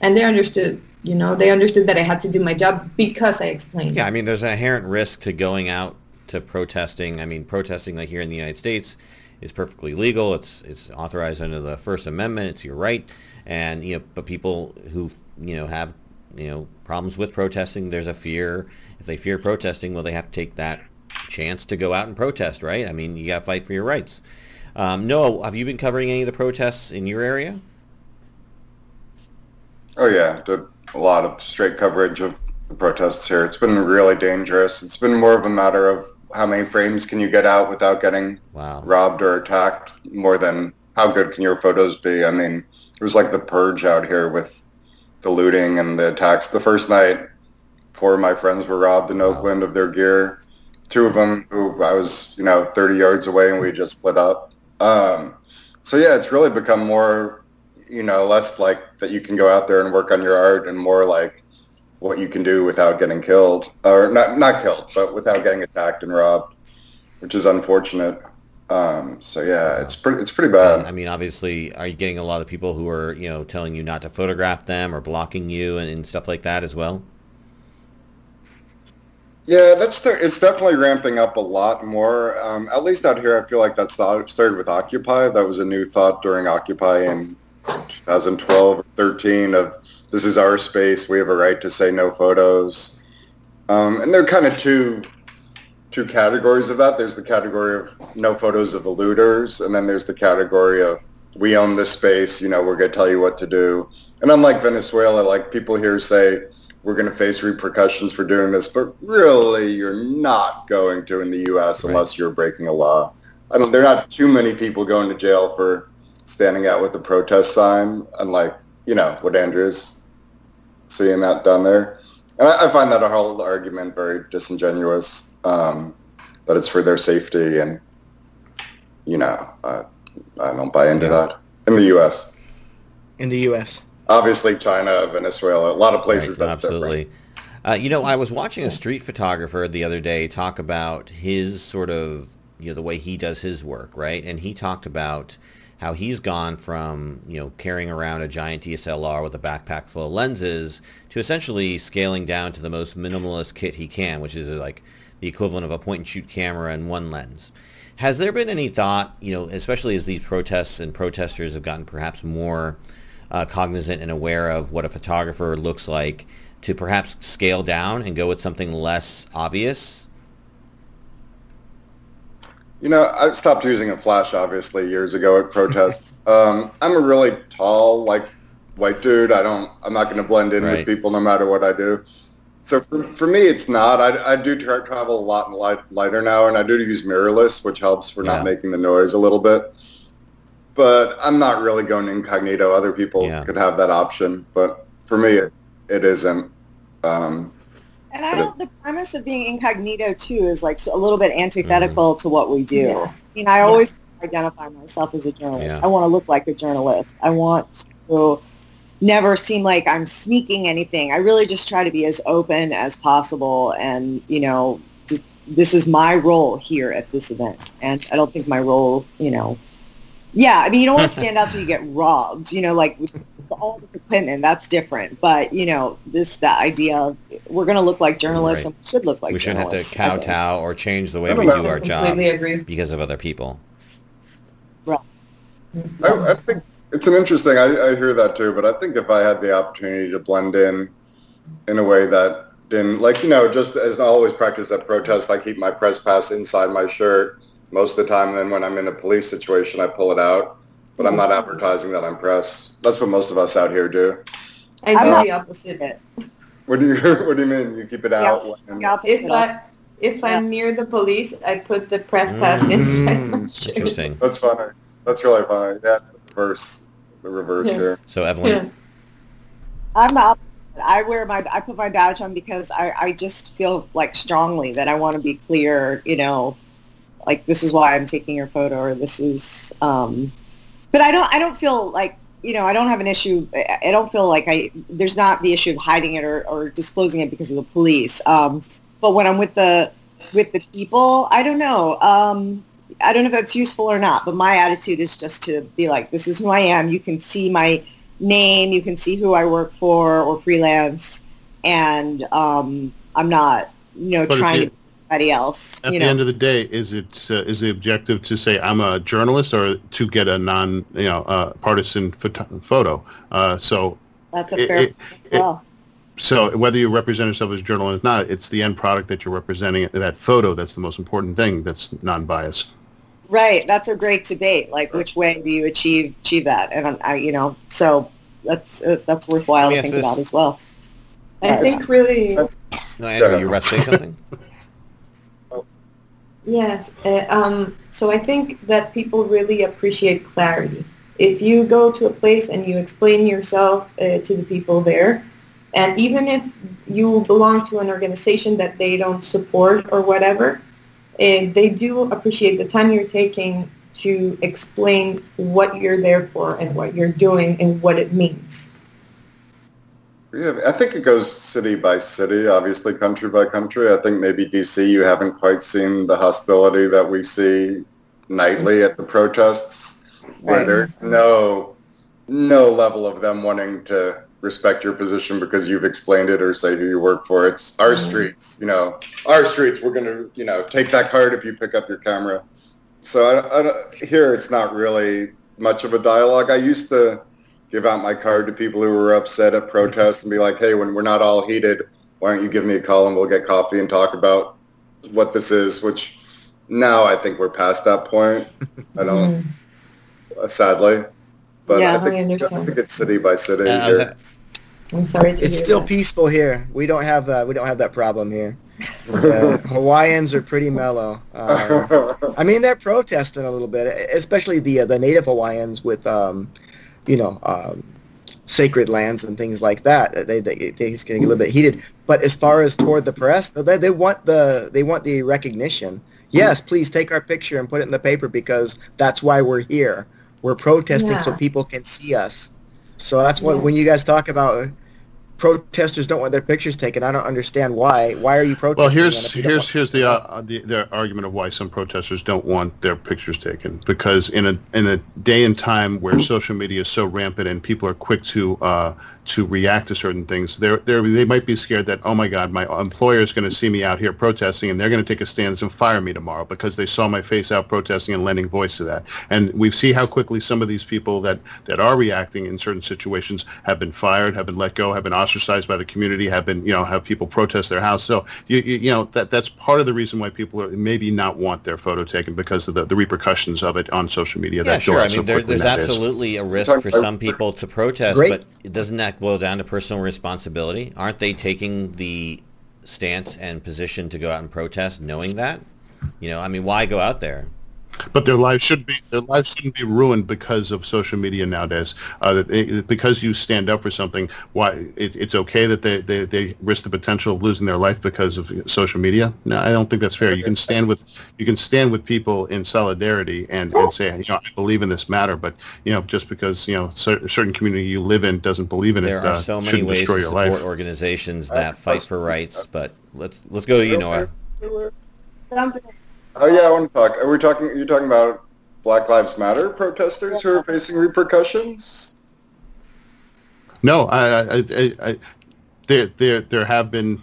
and they understood. You know, they understood that I had to do my job because I explained. Yeah, I mean, there's an inherent risk to going out to protesting. I mean, protesting like here in the United States is perfectly legal. It's it's authorized under the First Amendment. It's your right, and you know, but people who you know have you know problems with protesting. There's a fear. If they fear protesting, well, they have to take that chance to go out and protest, right? I mean, you got to fight for your rights. Um, Noah, have you been covering any of the protests in your area? Oh yeah, did a lot of straight coverage of the protests here. It's been really dangerous. It's been more of a matter of how many frames can you get out without getting wow. robbed or attacked, more than how good can your photos be? I mean, it was like the purge out here with the looting and the attacks. The first night, four of my friends were robbed in Oakland of their gear. Two of them, who I was, you know, 30 yards away, and we just split up. Um, so yeah, it's really become more, you know, less like that you can go out there and work on your art, and more like what you can do without getting killed, or not not killed, but without getting attacked and robbed, which is unfortunate. Um, so yeah, it's pretty it's pretty bad. I mean, obviously, are you getting a lot of people who are you know telling you not to photograph them or blocking you and, and stuff like that as well? Yeah, that's the, it's definitely ramping up a lot more. Um, at least out here, I feel like that started with Occupy. That was a new thought during Occupy in 2012 or 13 of this is our space. We have a right to say no photos. Um, and there are kind of two two categories of that. There's the category of no photos of the looters, and then there's the category of we own this space. You know, we're going to tell you what to do. And unlike Venezuela, like people here say, we're going to face repercussions for doing this, but really, you're not going to in the U.S. Right. unless you're breaking a law. I don't. There are not too many people going to jail for standing out with the protest sign, unlike you know what Andrea's seeing that down there. And I, I find that a whole argument very disingenuous. Um, that it's for their safety, and you know, uh, I don't buy into Yeah. that in the U.S. in the U.S. Obviously, China, Venezuela, a lot of places Right, that's different. absolutely. Uh, you know, I was watching a street photographer the other day talk about his sort of, you know, the way he does his work, right? And he talked about how he's gone from, you know, carrying around a giant DSLR with a backpack full of lenses to essentially scaling down to the most minimalist kit he can, which is like the equivalent of a point and shoot camera and one lens. Has there been any thought, you know, especially as these protests and protesters have gotten perhaps more uh, cognizant and aware of what a photographer looks like, to perhaps scale down and go with something less obvious? You know, I stopped using a flash obviously years ago at protests. um, I'm a really tall, like white dude. I don't. I'm not going to blend in Right. with people no matter what I do. So for, for me, it's not. I, I do tra- travel a lot light, lighter now, and I do use mirrorless, which helps for Yeah. not making the noise a little bit. But I'm not really going incognito. Other people Yeah. could have that option, but for me, it, it isn't. Um, And I don't. The premise of being incognito too is like a little bit antithetical mm-hmm. to what we do. Yeah. I mean, I always identify myself as a journalist. Yeah. I want to look like a journalist. I want to never seem like I'm sneaking anything. I really just try to be as open as possible, and you know, just, this is my role here at this event. And I don't think my role, you know. Yeah, I mean, you don't want to stand out so you get robbed. You know, like with all the equipment, that's different. But you know, this the idea of we're going to look like journalists Right. and we should look like we shouldn't have to journalists, I think. kowtow or change the way we don't do our job agree. because of other people. I, I think it's an interesting. I, I hear that too, but I think if I had the opportunity to blend in in a way that didn't, like you know, just as I always practice at protests, I keep my press pass inside my shirt most of the time. And then when I'm in a police situation, I pull it out. But I'm not advertising that I'm press. That's what most of us out here do. I I'm do not- the opposite. What do you What do you mean? You keep it Yeah. out? when- The opposite If I if I'm near the police, I put the press pass inside my Mm, shirt. Interesting. That's funny. That's really funny. Yeah, the reverse. The reverse Yeah. here. So Evelyn, Yeah. I'm the opposite. I wear my I put my badge on because I, I just feel like strongly that I want to be clear, you know, like this is why I'm taking your photo or this is um but I don't I don't feel like you know, I don't have an issue I don't feel like I there's not the issue of hiding it or, or disclosing it because of the police. Um but when I'm with the with the people, I don't know. Um I don't know if that's useful or not, but my attitude is just to be like, this is who I am. You can see my name, you can see who I work for or freelance, and um, I'm not, you know, But trying to anybody else. At you the know, end of the day, is it uh, is the objective to say I'm a journalist or to get a non you know uh, partisan photo? photo? Uh, so that's a it- fair. it- well, so whether you represent yourself as a journalist or not, it's the end product that you're representing. That photo that's the most important thing. That's non-biased. right. That's a great debate. Like, which way do you achieve achieve that? And I, you know, so that's uh, that's worthwhile Let to think this. about as well. I think really no, Andrea, you were about to say something. Yes. Uh, um, so I think that people really appreciate clarity. If you go to a place and you explain yourself uh, to the people there, and even if you belong to an organization that they don't support or whatever, uh, they do appreciate the time you're taking to explain what you're there for and what you're doing and what it means. Yeah, I think it goes city by city, obviously country by country. I think maybe DC, you haven't quite seen the hostility that we see nightly at the protests, where Right. there's no no level of them wanting to respect your position because you've explained it or say who you work for. It's our streets, you know, our streets. We're going to, you know, take that card if you pick up your camera. So I, I, here it's not really much of a dialogue. I used to give out my card to people who were upset at protests and be like, hey, when we're not all heated, why don't you give me a call and we'll get coffee and talk about what this is, which now I think we're past that point. I don't, uh, sadly. But Yeah, I, I think, I understand. think it's city by city. Uh, here. I'm sorry to It's hear still that. peaceful here. We don't have uh, we don't have that problem here. Uh, Hawaiians are pretty mellow. Um, I mean, they're protesting a little bit, especially the uh, the native Hawaiians with, um, you know, um, sacred lands and things like that. They they they it's getting a little bit heated. But as far as toward the press, they they want the they want the recognition. Yes, please take our picture and put it in the paper because that's why we're here. We're protesting so people can see us. So that's what Yeah. when you guys talk about protesters don't want their pictures taken, I don't understand why. Why are you protesting? Well, here's if you don't here's want- here's the, uh, the the argument of why some protesters don't want their pictures taken because in a in a day and time where social media is so rampant and people are quick to uh, to react to certain things, they they they might be scared that oh my God, my employer is going to see me out here protesting and they're going to take a stance and fire me tomorrow because they saw my face out protesting and lending voice to that. And we see how quickly some of these people that that are reacting in certain situations have been fired, have been let go, have been ostracized by the community, have been you know have people protest their house. So you you, you know that that's part of the reason why people are maybe not want their photo taken because of the, the repercussions of it on social media. Yeah, that sure. out I so mean, there, there's nowadays. absolutely a risk for some people to protest, Great. but doesn't that boil down to personal responsibility? Aren't they taking the stance and position to go out and protest, knowing that? You know, I mean, why go out there? But their lives should be their lives shouldn't be ruined because of social media nowadays. Uh, that they, because you stand up for something, why it, it's okay that they, they, they risk the potential of losing their life because of social media? No, I don't think that's fair. You can stand with you can stand with people in solidarity and, and say, you know, I believe in this matter. But you know, just because you know cer- a certain community you live in doesn't believe in There it, there are uh, so many ways to support life. organizations that fight for rights, but let's let's go to you, Noah. Oh yeah, I want to talk. Are we talking? Are you talking about Black Lives Matter protesters who are facing repercussions? No, I, I, I, I there, there, there have been.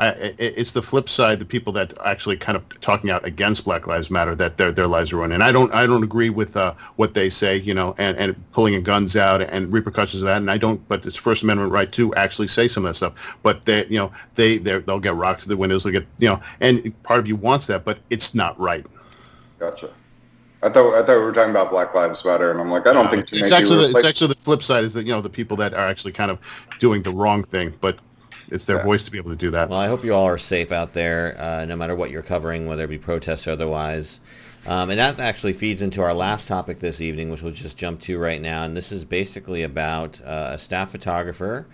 I, it's the flip side. The people that actually kind of talking out against Black Lives Matter that their their lives are ruined. And I don't, I don't agree with uh, what they say. You know, and, and pulling guns out and repercussions of that. And I don't. But it's First Amendment right to actually say some of that stuff. But they, you know, they they they'll get rocks to the windows. They'll get, you know, and part of you wants that, but it's not right. Gotcha. I thought I thought we were talking about Black Lives Matter, and I'm like, I don't think too it's actually the, it's actually the flip side is that you know the people that are actually kind of doing the wrong thing, but it's their Yeah. voice to be able to do that. Well, I hope you all are safe out there, uh, no matter what you're covering, whether it be protests or otherwise. Um, and that actually feeds into our last topic this evening, which we'll just jump to right now. And this is basically about uh, a staff photographer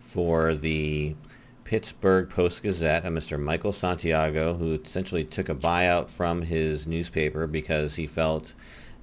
for the Pittsburgh Post-Gazette, a Mr. Michael Santiago, who essentially took a buyout from his newspaper because he felt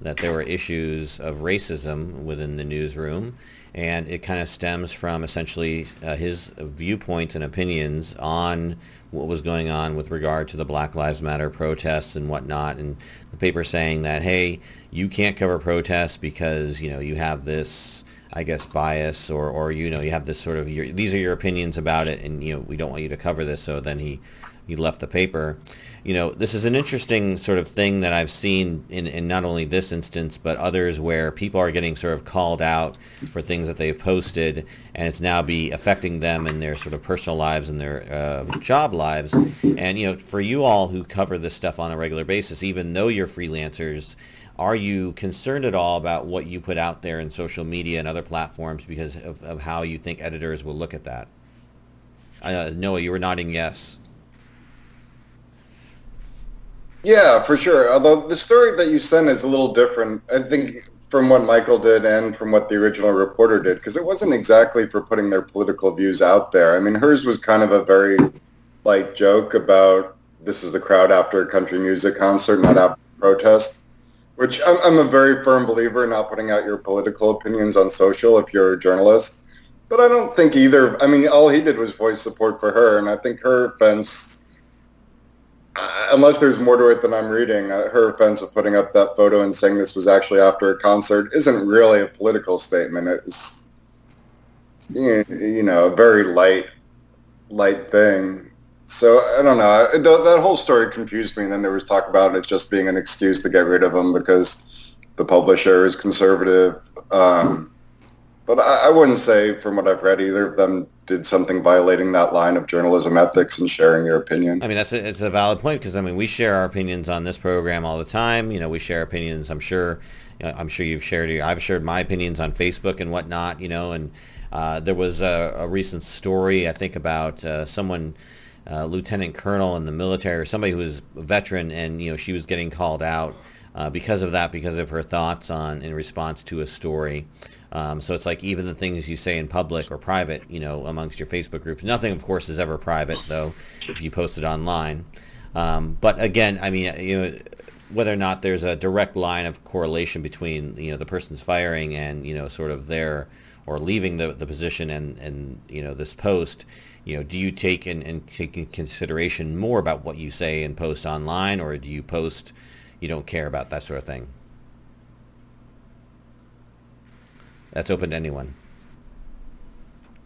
that there were issues of racism within the newsroom. And it kind of stems from essentially uh, his viewpoints and opinions on what was going on with regard to the Black Lives Matter protests and whatnot. And the paper saying that, hey, you can't cover protests because, you know, you have this, I guess, bias or, or you know, you have this sort of, your, these are your opinions about it and, you know, we don't want you to cover this. So then he, he left the paper. You know, this is an interesting sort of thing that I've seen in, in not only this instance, but others where people are getting sort of called out for things that they've posted, and it's now be affecting them in their sort of personal lives and their uh, job lives. And, you know, for you all who cover this stuff on a regular basis, even though you're freelancers, are you concerned at all about what you put out there in social media and other platforms because of, of how you think editors will look at that? Uh, Noah, you were nodding yes. Yeah, for sure. Although the story that you sent is a little different, I think, from what Michael did and from what the original reporter did, because it wasn't exactly for putting their political views out there. I mean, hers was kind of a very light joke about this is the crowd after a country music concert, not after a protest. Which I'm, I'm a very firm believer in not putting out your political opinions on social if you're a journalist. But I don't think either. I mean, all he did was voice support for her, and I think her offense, uh, unless there's more to it than I'm reading, uh, her offense of putting up that photo and saying this was actually after a concert isn't really a political statement. It was, you know, a very light, light thing. So I don't know. That, that whole story confused me. And then there was talk about it just being an excuse to get rid of him because the publisher is conservative. Um, but I, I, wouldn't say, from what I've read, either of them did something violating that line of journalism ethics and sharing your opinion. I mean, that's a, it's a valid point because I mean, we share our opinions on this program all the time. You know, we share opinions. I'm sure, you know, I'm sure you've shared. Your, I've shared my opinions on Facebook and whatnot. You know, and uh, there was a, a, recent story I think about uh, someone uh, lieutenant colonel in the military or somebody who was a veteran, and you know she was getting called out uh, because of that, because of her thoughts on in response to a story. Um, so it's like even the things you say in public or private, you know, amongst your Facebook groups. Nothing, of course, is ever private, though, if you post it online. Um, but again, I mean, you know, whether or not there's a direct line of correlation between you know the person's firing and you know sort of their or leaving the, the position and and you know this post you know, do you take in, and take in consideration more about what you say and post online, or do you post you don't care about that sort of thing? That's open to anyone.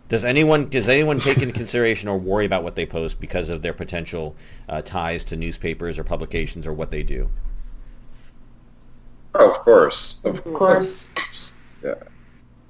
Does anyone does anyone take into consideration or worry about what they post because of their potential uh, ties to newspapers or publications or what they do? Oh, of course, of course. Yeah.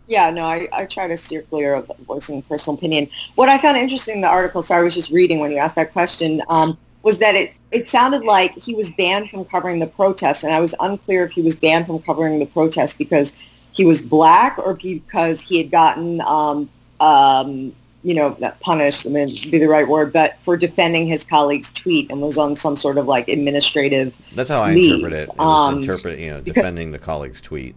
Yeah, no, I, I try to steer clear of voicing personal opinion. What I found interesting in the article, so I was just reading when you asked that question, um, was that it, it sounded like he was banned from covering the protest, and I was unclear if he was banned from covering the protest because he was black or because he had gotten, um, um, you know, punished, I mean, be the right word, but for defending his colleague's tweet and was on some sort of like administrative. That's how I leave. interpret it. it um, interpret, you know, defending because, the colleague's tweet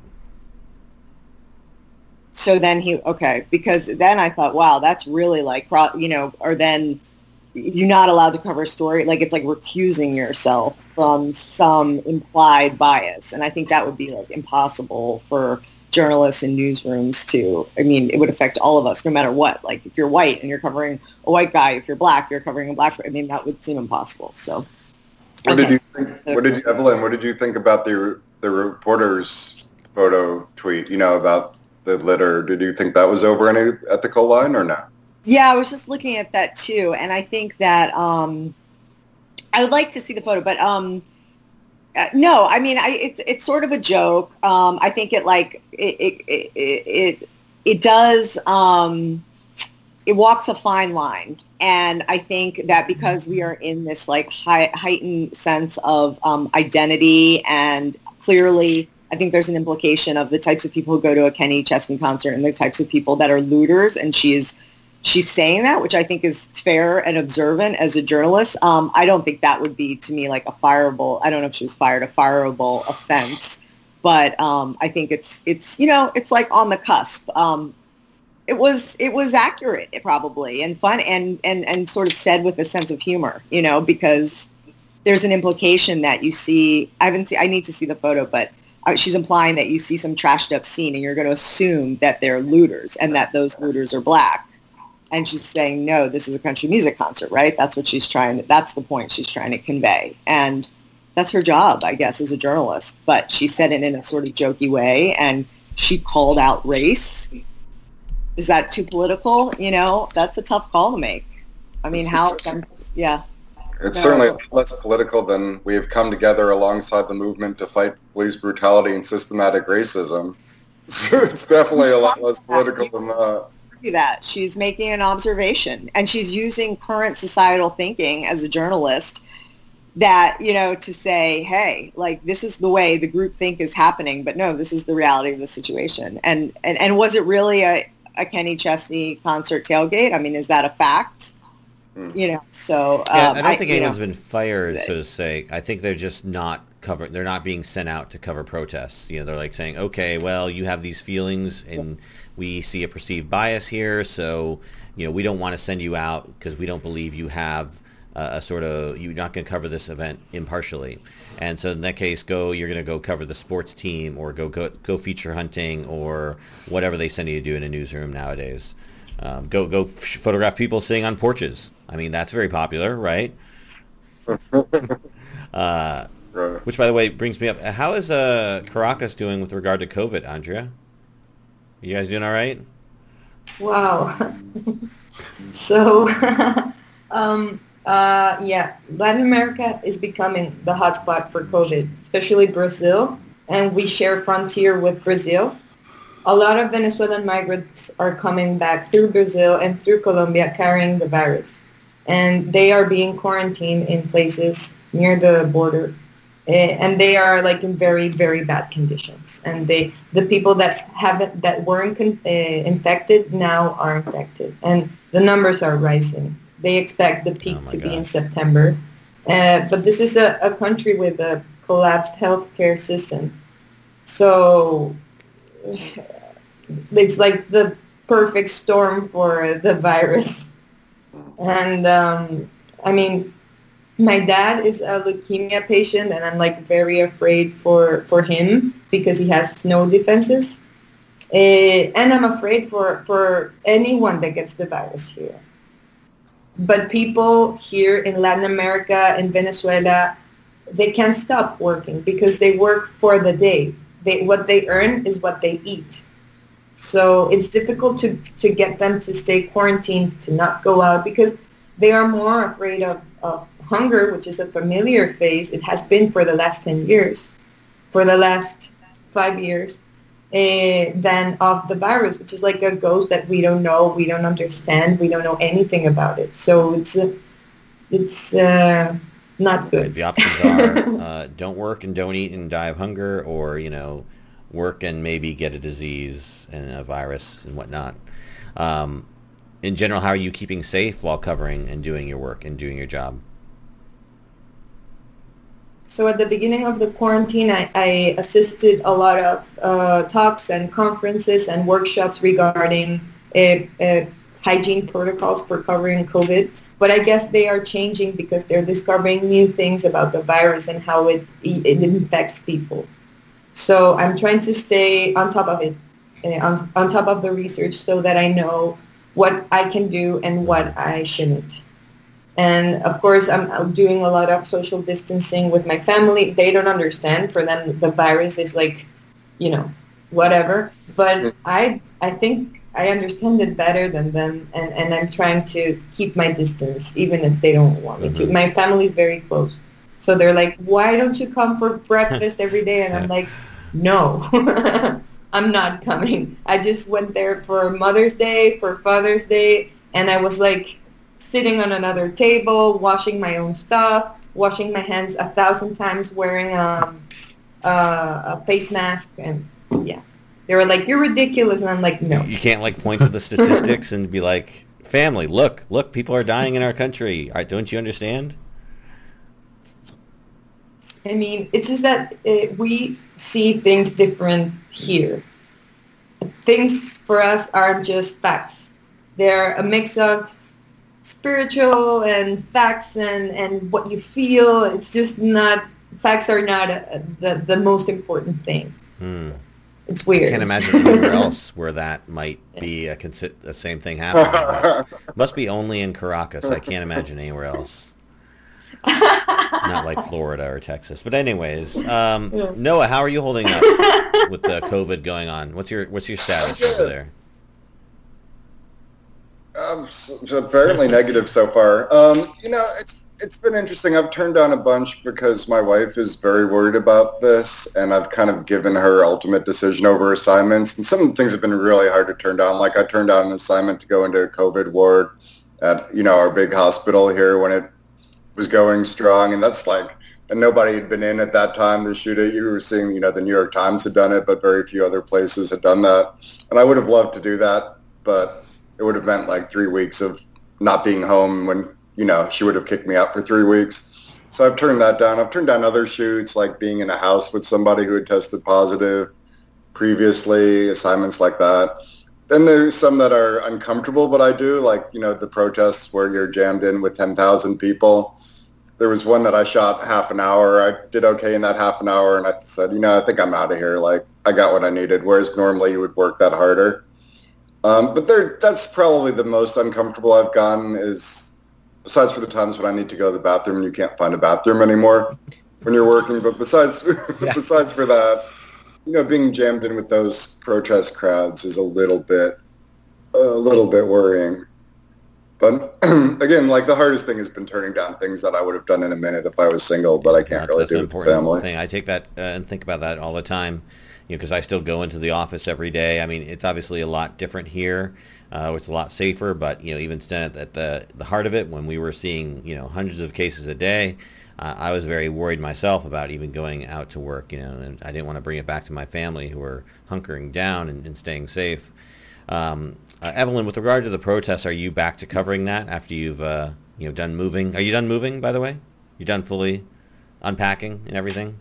so then he okay because then i thought wow that's really like you know or then you're not allowed to cover a story like it's like recusing yourself from some implied bias and i think that would be like impossible for journalists in newsrooms to i mean it would affect all of us no matter what like if you're white and you're covering a white guy if you're black you're covering a black i mean that would seem impossible so what okay. did you think what did you evelyn what did you think about the the reporter's photo tweet you know about the litter. Did you think that was over any ethical line or no? Yeah, I was just looking at that too, and I think that um, I would like to see the photo, but um, uh, no, I mean, I, it's it's sort of a joke. Um, I think it like it it it it, it does. Um, it walks a fine line, and I think that because we are in this like high, heightened sense of um, identity and clearly I think there's an implication of the types of people who go to a Kenny Chesney concert and the types of people that are looters. And she is, she's saying that, which I think is fair and observant as a journalist. Um, I don't think that would be to me like a fireable. I don't know if she was fired a fireable offense, but um, I think it's it's you know it's like on the cusp. Um, it was it was accurate probably and fun and and and sort of said with a sense of humor, you know, because there's an implication that you see. I haven't seen. I need to see the photo, but uh, she's implying that you see some trashed up scene and you're going to assume that they're looters and that those looters are black. And she's saying, no, this is a country music concert, right? That's what she's trying to, that's the point she's trying to convey. And that's her job, I guess, as a journalist. But she said it in a sort of jokey way and she called out race. Is that too political? You know, that's a tough call to make. I mean, how, yeah. It's no. certainly less political than we have come together alongside the movement to fight police brutality and systematic racism. So it's definitely a lot less political than that. That she's making an observation and she's using current societal thinking as a journalist that you know to say hey like this is the way the group think is happening but no this is the reality of the situation and and, and was it really a, a kenny chesney concert tailgate i mean is that a fact You know, so um, Yeah, I don't think you know, anyone's been fired, so to say. I think they're just not cover. They're not being sent out to cover protests. You know, they're like saying, okay, well, you have these feelings, and we see a perceived bias here, so you know, we don't want to send you out because we don't believe you have uh, a sort of you're not going to cover this event impartially. And so in that case, go. You're going to go cover the sports team, or go go go feature hunting, or whatever they send you to do in a newsroom nowadays. Um, go go photograph people sitting on porches. I mean, that's very popular, right? uh, which, by the way, brings me up. How is uh, Caracas doing with regard to COVID, Andrea? You guys doing all right? Wow. so, um, uh, yeah, Latin America is becoming the hotspot for COVID, especially Brazil, and we share frontier with Brazil. A lot of Venezuelan migrants are coming back through Brazil and through Colombia carrying the virus, and they are being quarantined in places near the border and they are like in very very bad conditions. And they the people that haven't that weren't con- uh, infected now are infected. And the numbers are rising. They expect the peak Oh my to be in september. Uh, but this is a, a country with a collapsed healthcare system. So it's like the perfect storm for the virus. And um, i mean my dad is a leukemia patient and I'm like very afraid for, for him because he has no defenses. Eh, and I'm afraid for, for anyone that gets the virus here. But people here in Latin America and Venezuela, they can't stop working because they work for the day. They, what they earn is what they eat. So it's difficult to, to get them to stay quarantined, to not go out because they are more afraid of, of hunger, which is a familiar phase. It has been for the last 10 years, for the last five years, uh, than of the virus, which is like a ghost that we don't know, we don't understand, we don't know anything about it. So it's uh, it's uh, not good. The options are uh, don't work and don't eat and die of hunger, or you know, work and maybe get a disease and a virus and whatnot. Um, in general, how are you keeping safe while covering and doing your work and doing your job? So at the beginning of the quarantine, I, I assisted a lot of uh, talks and conferences and workshops regarding uh, uh, hygiene protocols for covering COVID. But I guess they are changing because they're discovering new things about the virus and how it, it infects people. So I'm trying to stay on top of it, uh, on, on top of the research so that I know what I can do and what I shouldn't. And of course, I'm, doing a lot of social distancing with my family. They don't understand. For them, the virus is like, you know, whatever. But I, I think I understand it better than them, and, and I'm trying to keep my distance, even if they don't want me to. Mhm. My family is very close, so they're like, "Why don't you come for breakfast every day?" And I'm like, "No." I'm not coming. I just went there for Mother's Day, for Father's Day, and I was like, sitting on another table, washing my own stuff, washing my hands a thousand times, wearing um, uh, a face mask, and yeah, they were like, "You're ridiculous," and I'm like, "No." You can't like point to the statistics and be like, "Family, look, look, people are dying in our country. Don't you understand?" I mean, it's just that uh, we see things different here. Things for us are just facts. They're a mix of spiritual and facts and, and what you feel. It's just not, facts are not uh the, the most important thing. Hmm. It's I can't imagine anywhere else where that might be a consi- the same thing happening. Must be only in Caracas. I can't imagine anywhere else. Not like Florida or Texas. But anyways, um, Yeah. Noah, how are you holding up with the COVID going on? What's your what's your status over there? Um, apparently negative so far. Um, you know, it's it's been interesting. I've turned down a bunch because my wife is very worried about this, and I've kind of given her ultimate decision over assignments. And some of the things have been really hard to turn down. Like I turned down an assignment to go into a COVID ward at you know our big hospital here when it was going strong, and that's like. And nobody had been in at that time to shoot it. You were seeing, you know, the New York Times had done it, but very few other places had done that. And I would have loved to do that, but it would have meant like three weeks of not being home when you know, she would have kicked me out for three weeks. So I've turned that down. I've turned down other shoots like being in a house with somebody who had tested positive previously, assignments like that. Then there's some that are uncomfortable, but I do like, you know, the protests where you're jammed in with 10,000 people. There was one that I shot half an hour. I did okay in that half an hour, and I said, you know, I think I'm out of here. Like, I got what I needed. Whereas normally you would work that harder. Um, but there, that's probably the most uncomfortable I've gotten. Is besides for the times when I need to go to the bathroom and you can't find a bathroom anymore when you're working. But besides, Yeah. besides for that, you know, being jammed in with those protest crowds is a little bit, a little bit worrying. But again, like the hardest thing has been turning down things that I would have done in a minute if I was single, but I can't really do it with family. thing. I take that uh, and think about that all the time, know, because I still go into the office every day. I mean, it's obviously a lot different here. Uh, it's a lot safer, but you know, even at the the heart of it, when we were seeing you know hundreds of cases a day, uh, I was very worried myself about even going out to work. You know, and I didn't want to bring it back to my family who were hunkering down and, and staying safe. Um, uh, Evelyn, with regard to the protests, are you back to covering that after you've uh, you know done moving? Are you done moving, by the way? You done fully unpacking and everything?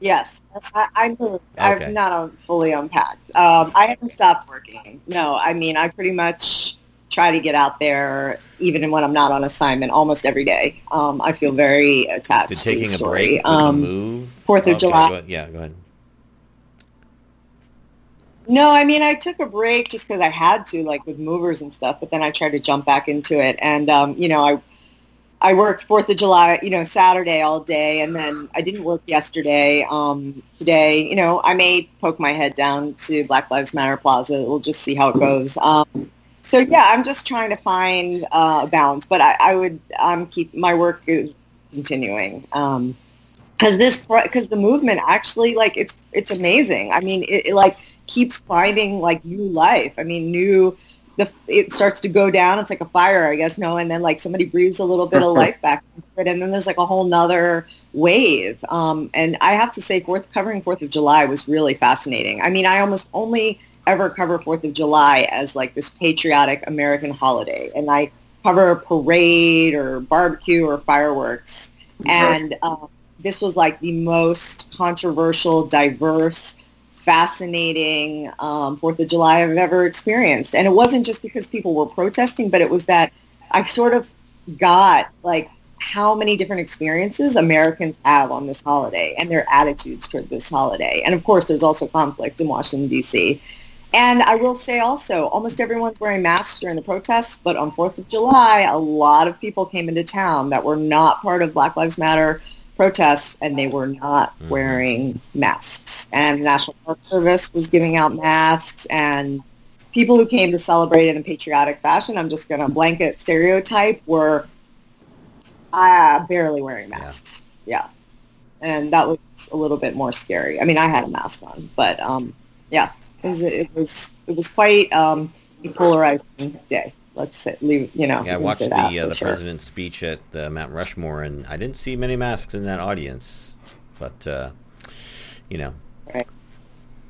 Yes, I, I moved. Okay. I've not fully unpacked. Um, I haven't stopped working. No, I mean, I pretty much try to get out there even when I'm not on assignment almost every day. Um, I feel very attached Did to the taking a break Um, move? Fourth of Oh, sorry, July. go. Yeah, go ahead. No, I mean, I took a break just because I had to, like with movers and stuff. But then I tried to jump back into it, and um, you know, I I worked Fourth of July, you know, Saturday all day, and then I didn't work yesterday. Um, today, you know, I may poke my head down to Black Lives Matter Plaza. We'll just see how it goes. Um, so yeah, I'm just trying to find uh, a balance, but I, I would um, keep my work is continuing. Um, because this because the movement actually like it's it's amazing i mean it, it like keeps finding like new life i mean new the it starts to go down. It's like a fire i guess no and then like somebody breathes a little bit of life back into it and then there's like a whole nother wave. Um, and i have to say fourth covering fourth of july was really fascinating. I mean i almost only ever cover fourth of july as like this patriotic american holiday and i cover a parade or barbecue or fireworks. And um, this was like the most controversial, diverse, fascinating um, Fourth of July I've ever experienced. And it wasn't just because people were protesting, but it was that I sort of got like how many different experiences Americans have on this holiday and their attitudes toward this holiday. And of course, there's also conflict in Washington, D.C. And I will say also, almost everyone's wearing masks during the protests, but on 4th of July, a lot of people came into town that were not part of Black Lives Matter protests, and they were not Mhm. wearing masks. And the National Park Service was giving out masks, and people who came to celebrate in a patriotic fashion, I'm just going to blanket stereotype, were uh, barely wearing masks. Yeah. And that was a little bit more scary. I mean, I had a mask on, but um, yeah, it was it was it was quite um, a polarizing day. Let's say, leave you know. Yeah, I watched the uh, the sure. president's speech at uh, Mount Rushmore, and I didn't see many masks in that audience. But uh, you know,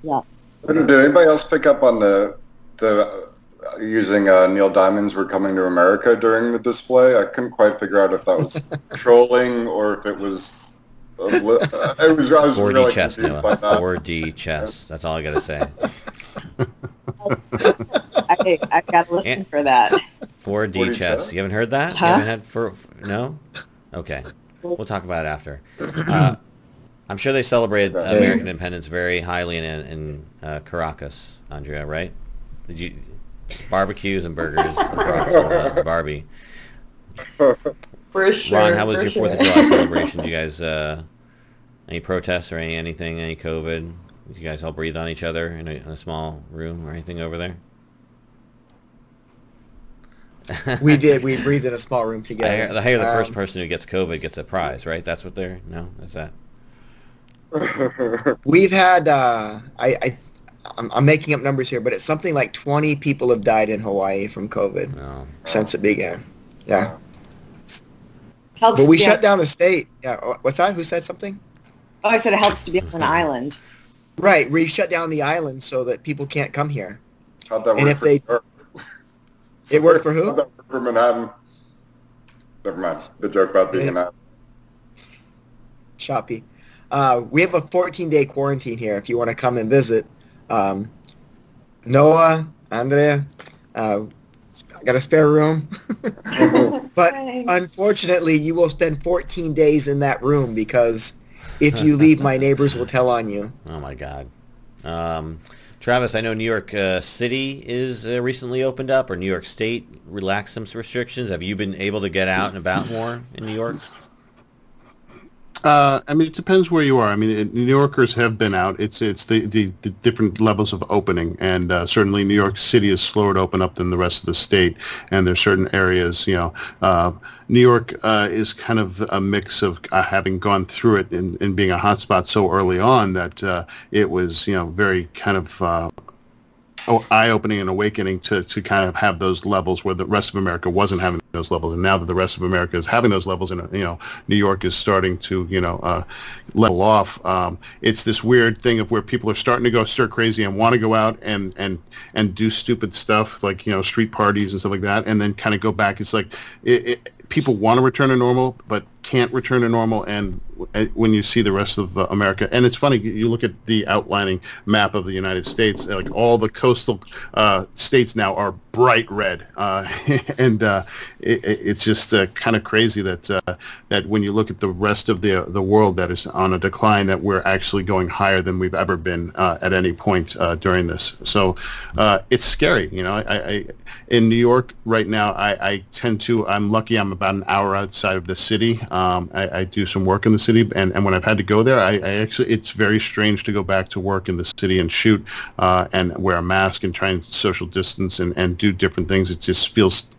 Yeah. Did anybody else pick up on the the uh, using uh, Neil Diamonds "We're coming to America during the display? I couldn't quite figure out if that was trolling or if it was. Li- uh, it was. I was 4D really chess, confused by Noah. that. 4D chess. That's all I gotta say. I, I got to listen And- for that. 4D 4D chess. chess? You haven't heard that? You haven't had for, for no? Okay, we'll talk about it after. Uh, I'm sure they celebrated Okay. American independence very highly in in uh, Caracas, Andrea. Right? Did you barbecues and burgers across uh, Barbie? For sure. Ron, how was for your Fourth of. July celebration? Did you guys uh, any protests or any anything? Any COVID? Did you guys all breathe on each other in a, in a small room or anything over there? We did. We breathed in a small room I together. hear, I hear the first Um, person who gets COVID gets a prize, right? That's what they're no, is that? We've had. Uh, I. I I'm, I'm making up numbers here, but it's something like 20 people have died in Hawaii from COVID No. since it began. Yeah, Helps but we shut on- down the state. Yeah, what's that? Who said something? Oh, I said it helps to be on an island. Right, we shut down the island so that people can't come here. How'd that And work if for they- New York? It worked for who? How'd that work for Manhattan? Never mind. The joke about being an app. Shopee. Uh, we have a 14-day quarantine here. If you want to come and visit, um, Noah, Andrea, uh, I got a spare room. but unfortunately, you will spend 14 days in that room because if you leave, my neighbors will tell on you. Oh my God. Um, Travis, I know New York uh, City is uh, recently opened up, or New York State relaxed some restrictions. Have you been able to get out and about more in New York? Uh, I mean, it depends where you are. I mean, it, New Yorkers have been out. It's it's the, the, the different levels of opening, and uh, certainly New York City is slower to open up than the rest of the state. And there's certain areas, you know, uh, New York uh, is kind of a mix of uh, having gone through it and, and being a hotspot so early on that uh, it was, you know, very kind of eye-opening and awakening to, to kind of have those levels where the rest of America wasn't having those levels, and now that the rest of America is having those levels, and you know, New York is starting to you know uh, level off. Um, it's this weird thing of where people are starting to go stir crazy and want to go out and and and do stupid stuff like you know street parties and stuff like that, and then kind of go back. It's like it, it, people want to return to normal, but can't return to normal. And when you see the rest of uh, America, and it's funny, you look at the outlining map of the United States, like all the coastal uh, states now are bright red, uh, and uh, it, it- it's just uh, kind of crazy that uh, that when you look at the rest of the the world that is on a decline, that we're actually going higher than we've ever been uh, at any point uh, during this. So it's scary, you know. I, I in New York right now, I, I tend to. I'm lucky. I'm about an hour outside of the city. Um, I, I do some work in the city, and, and when I've had to go there, I, actually it's very strange to go back to work in the city and shoot and wear a mask and try and social distance and, and do different things. It just feels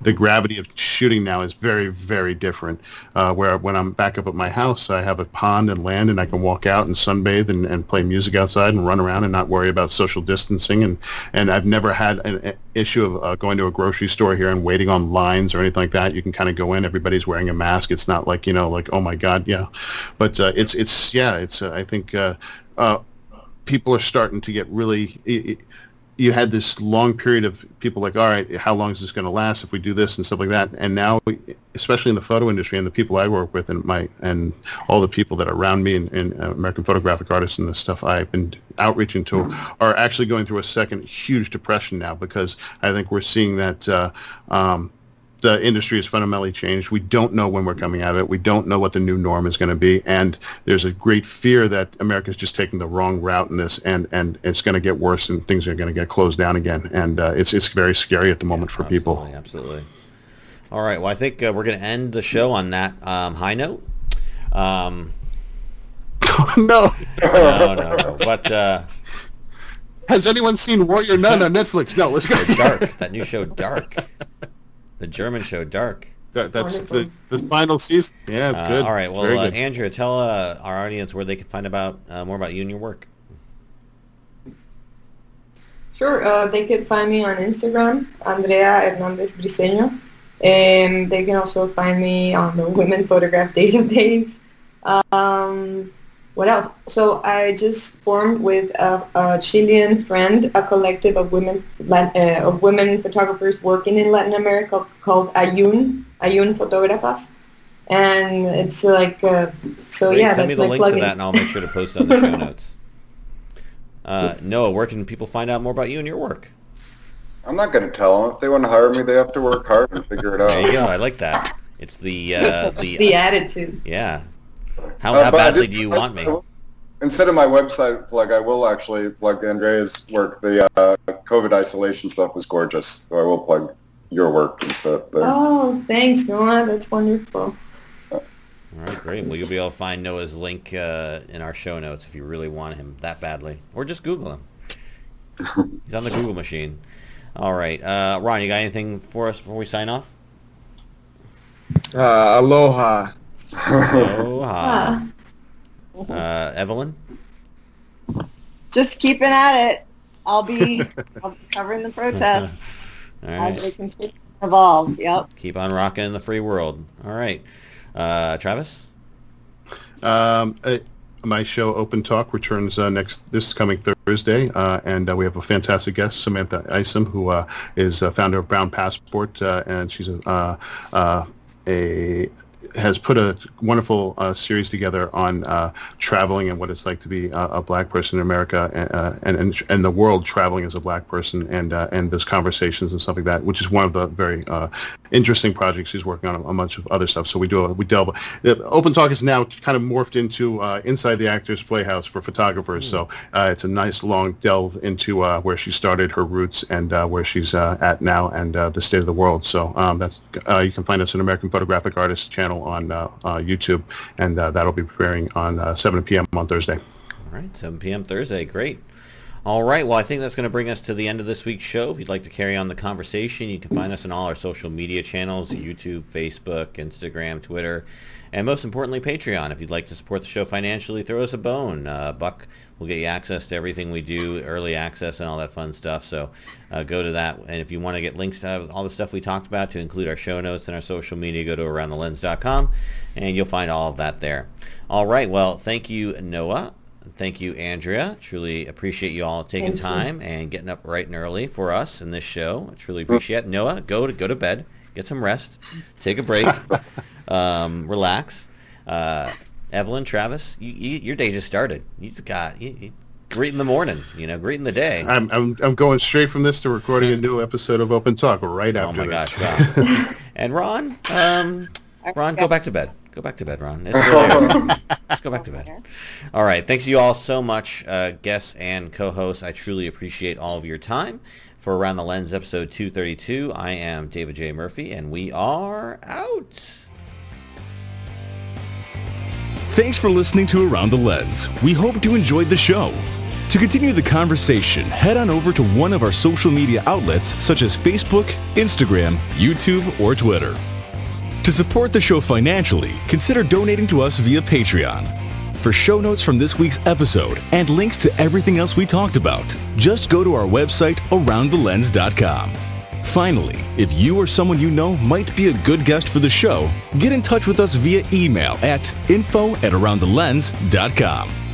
the gravity of shooting now is very, very different. Uh, where when I'm back up at my house, I have a pond and land, and I can walk out and sunbathe and, and play music outside and run around and not worry about social distancing. And, and I've never had an, issue of uh, going to a grocery store here and waiting on lines or anything like that. You can kind of go in, everybody's wearing a mask. It's not like you know, like oh my god, yeah. But uh, it's it's yeah, it's uh, I think. Uh, uh, people are starting to get really i- i- you had this long period of people like, all right, how long is this going to last if we do this and stuff like that? And now, especially in the photo industry and the people I work with and my and all the people that are around me and, and uh, American photographic artists and the stuff I've been outreaching to are actually going through a second huge depression now because I think we're seeing that uh, um, the industry has fundamentally changed. We don't know when we're coming out of it. We don't know what the new norm is going to be, and there's a great fear that America's just taking the wrong route in this, and and it's going to get worse, and things are going to get closed down again, and uh, it's it's very scary at the moment for people. Absolutely, absolutely. All right. Well, I think uh, we're going to end the show on that um, high note. Um, no, no, no, no. But uh, has anyone seen Warrior Nun on Netflix? No, let's go. Dark, that new show, Dark, the German show, Dark. That, that's the, the final season. Yeah, it's Uh, good. all right. Well, uh. Andrea, tell uh, our audience where they can find about uh, more about you and your work. Sure, uh, they can find me on Instagram, Andrea Hernandez Briceño. And they can also find me on the Women Photograph database. Um, what else? So I just formed with a, a Chilean friend a collective of women uh, of women photographers working in Latin America called Ayun Ayun Fotógrafas, and it's like uh, so Great. yeah. Send me the my link to that, and I'll make sure to post it on the show notes. Uh, Noah, where can people find out more about you and your work? I'm not going to tell them. If they want to hire me, they have to work hard and figure it out. There you go. I like that. It's the uh, the, the attitude. yeah. How, Uh, how badly did- do you want me? Instead of my website plug, I will actually plug Andrea's work. The uh, COVID isolation stuff was gorgeous, so I will plug your work instead. There. Oh, thanks, Noah. That's wonderful. All right, great. Well, you'll be able to find Noah's link uh, in our show notes if you really want him that badly, or just Google him. He's on the Google machine. All right, uh, Ron, you got anything for us before we sign off? Uh, aloha. Aloha. Uh, Evelyn. Just keeping at it. I'll be, I'll be covering the protests All as they continue to evolve. Yep. Keep on rocking in the free world. All right. Uh, Travis? Um, uh, my show Open Talk returns uh, next this coming Thursday, uh, and uh, we have a fantastic guest, Samantha Isom, who uh, is uh, founder of Brown Passport, uh, and she's a uh, uh, a has put a wonderful uh, series together on uh, traveling and what it's like to be a, a black person in America uh, and, and and the world traveling as a black person and uh, and those conversations and stuff like that, which is one of the very uh, interesting projects he's working on a, a, bunch of other stuff. So we do a, we delve. Open Talk is now kind of morphed into uh, inside the actors playhouse for photographers. Mm. So it's a nice long delve into where she started, her roots, and where she's at now, and the state of the world. So um, that's you can find us on American Photographic Artists channel on uh, uh, YouTube, and uh, that'll be premiering on 7 p.m. on Thursday. All right, 7 p.m. Thursday. Great. All right. Well, I think that's going to bring us to the end of this week's show. If you'd like to carry on the conversation, you can find us on all our social media channels, YouTube, Facebook, Instagram, Twitter, and most importantly, Patreon. If you'd like to support the show financially, throw us a bone. Uh, Buck will get you access to everything we do, early access and all that fun stuff. So uh, go to that. And if you want to get links to all the stuff we talked about, to include our show notes and our social media, go to aroundthelens.com and you'll find all of that there. All right. Well, thank you, Noah. Thank you, Andrea. Truly appreciate you all taking thank time you. and getting up right and early for us in this show. I truly appreciate it. Noah, go to go to bed, get some rest, take a break, um, relax. Uh, Evelyn, Travis, you, you, your day just started. You just got you, you, great in the morning. You know, great in the day. I'm, I'm I'm going straight from this to recording a new episode of Open Talk right after oh my this. gosh! Wow. and Ron, um, Ron, go back to bed. Go back to bed, Ron. Let's go back to bed. All right. Thanks you all so much, uh, guests and co-hosts. I truly appreciate all of your time. For Around the Lens episode 232, I am David J. Murphy, and we are out. Thanks for listening to Around the Lens. We hope you enjoyed the show. To continue the conversation, head on over to one of our social media outlets such as Facebook, Instagram, YouTube, or Twitter. To support the show financially, consider donating to us via Patreon. For show notes from this week's episode and links to everything else we talked about, just go to our website, aroundthelens.com. Finally, if you or someone you know might be a good guest for the show, get in touch with us via email at info at aroundthelens.com.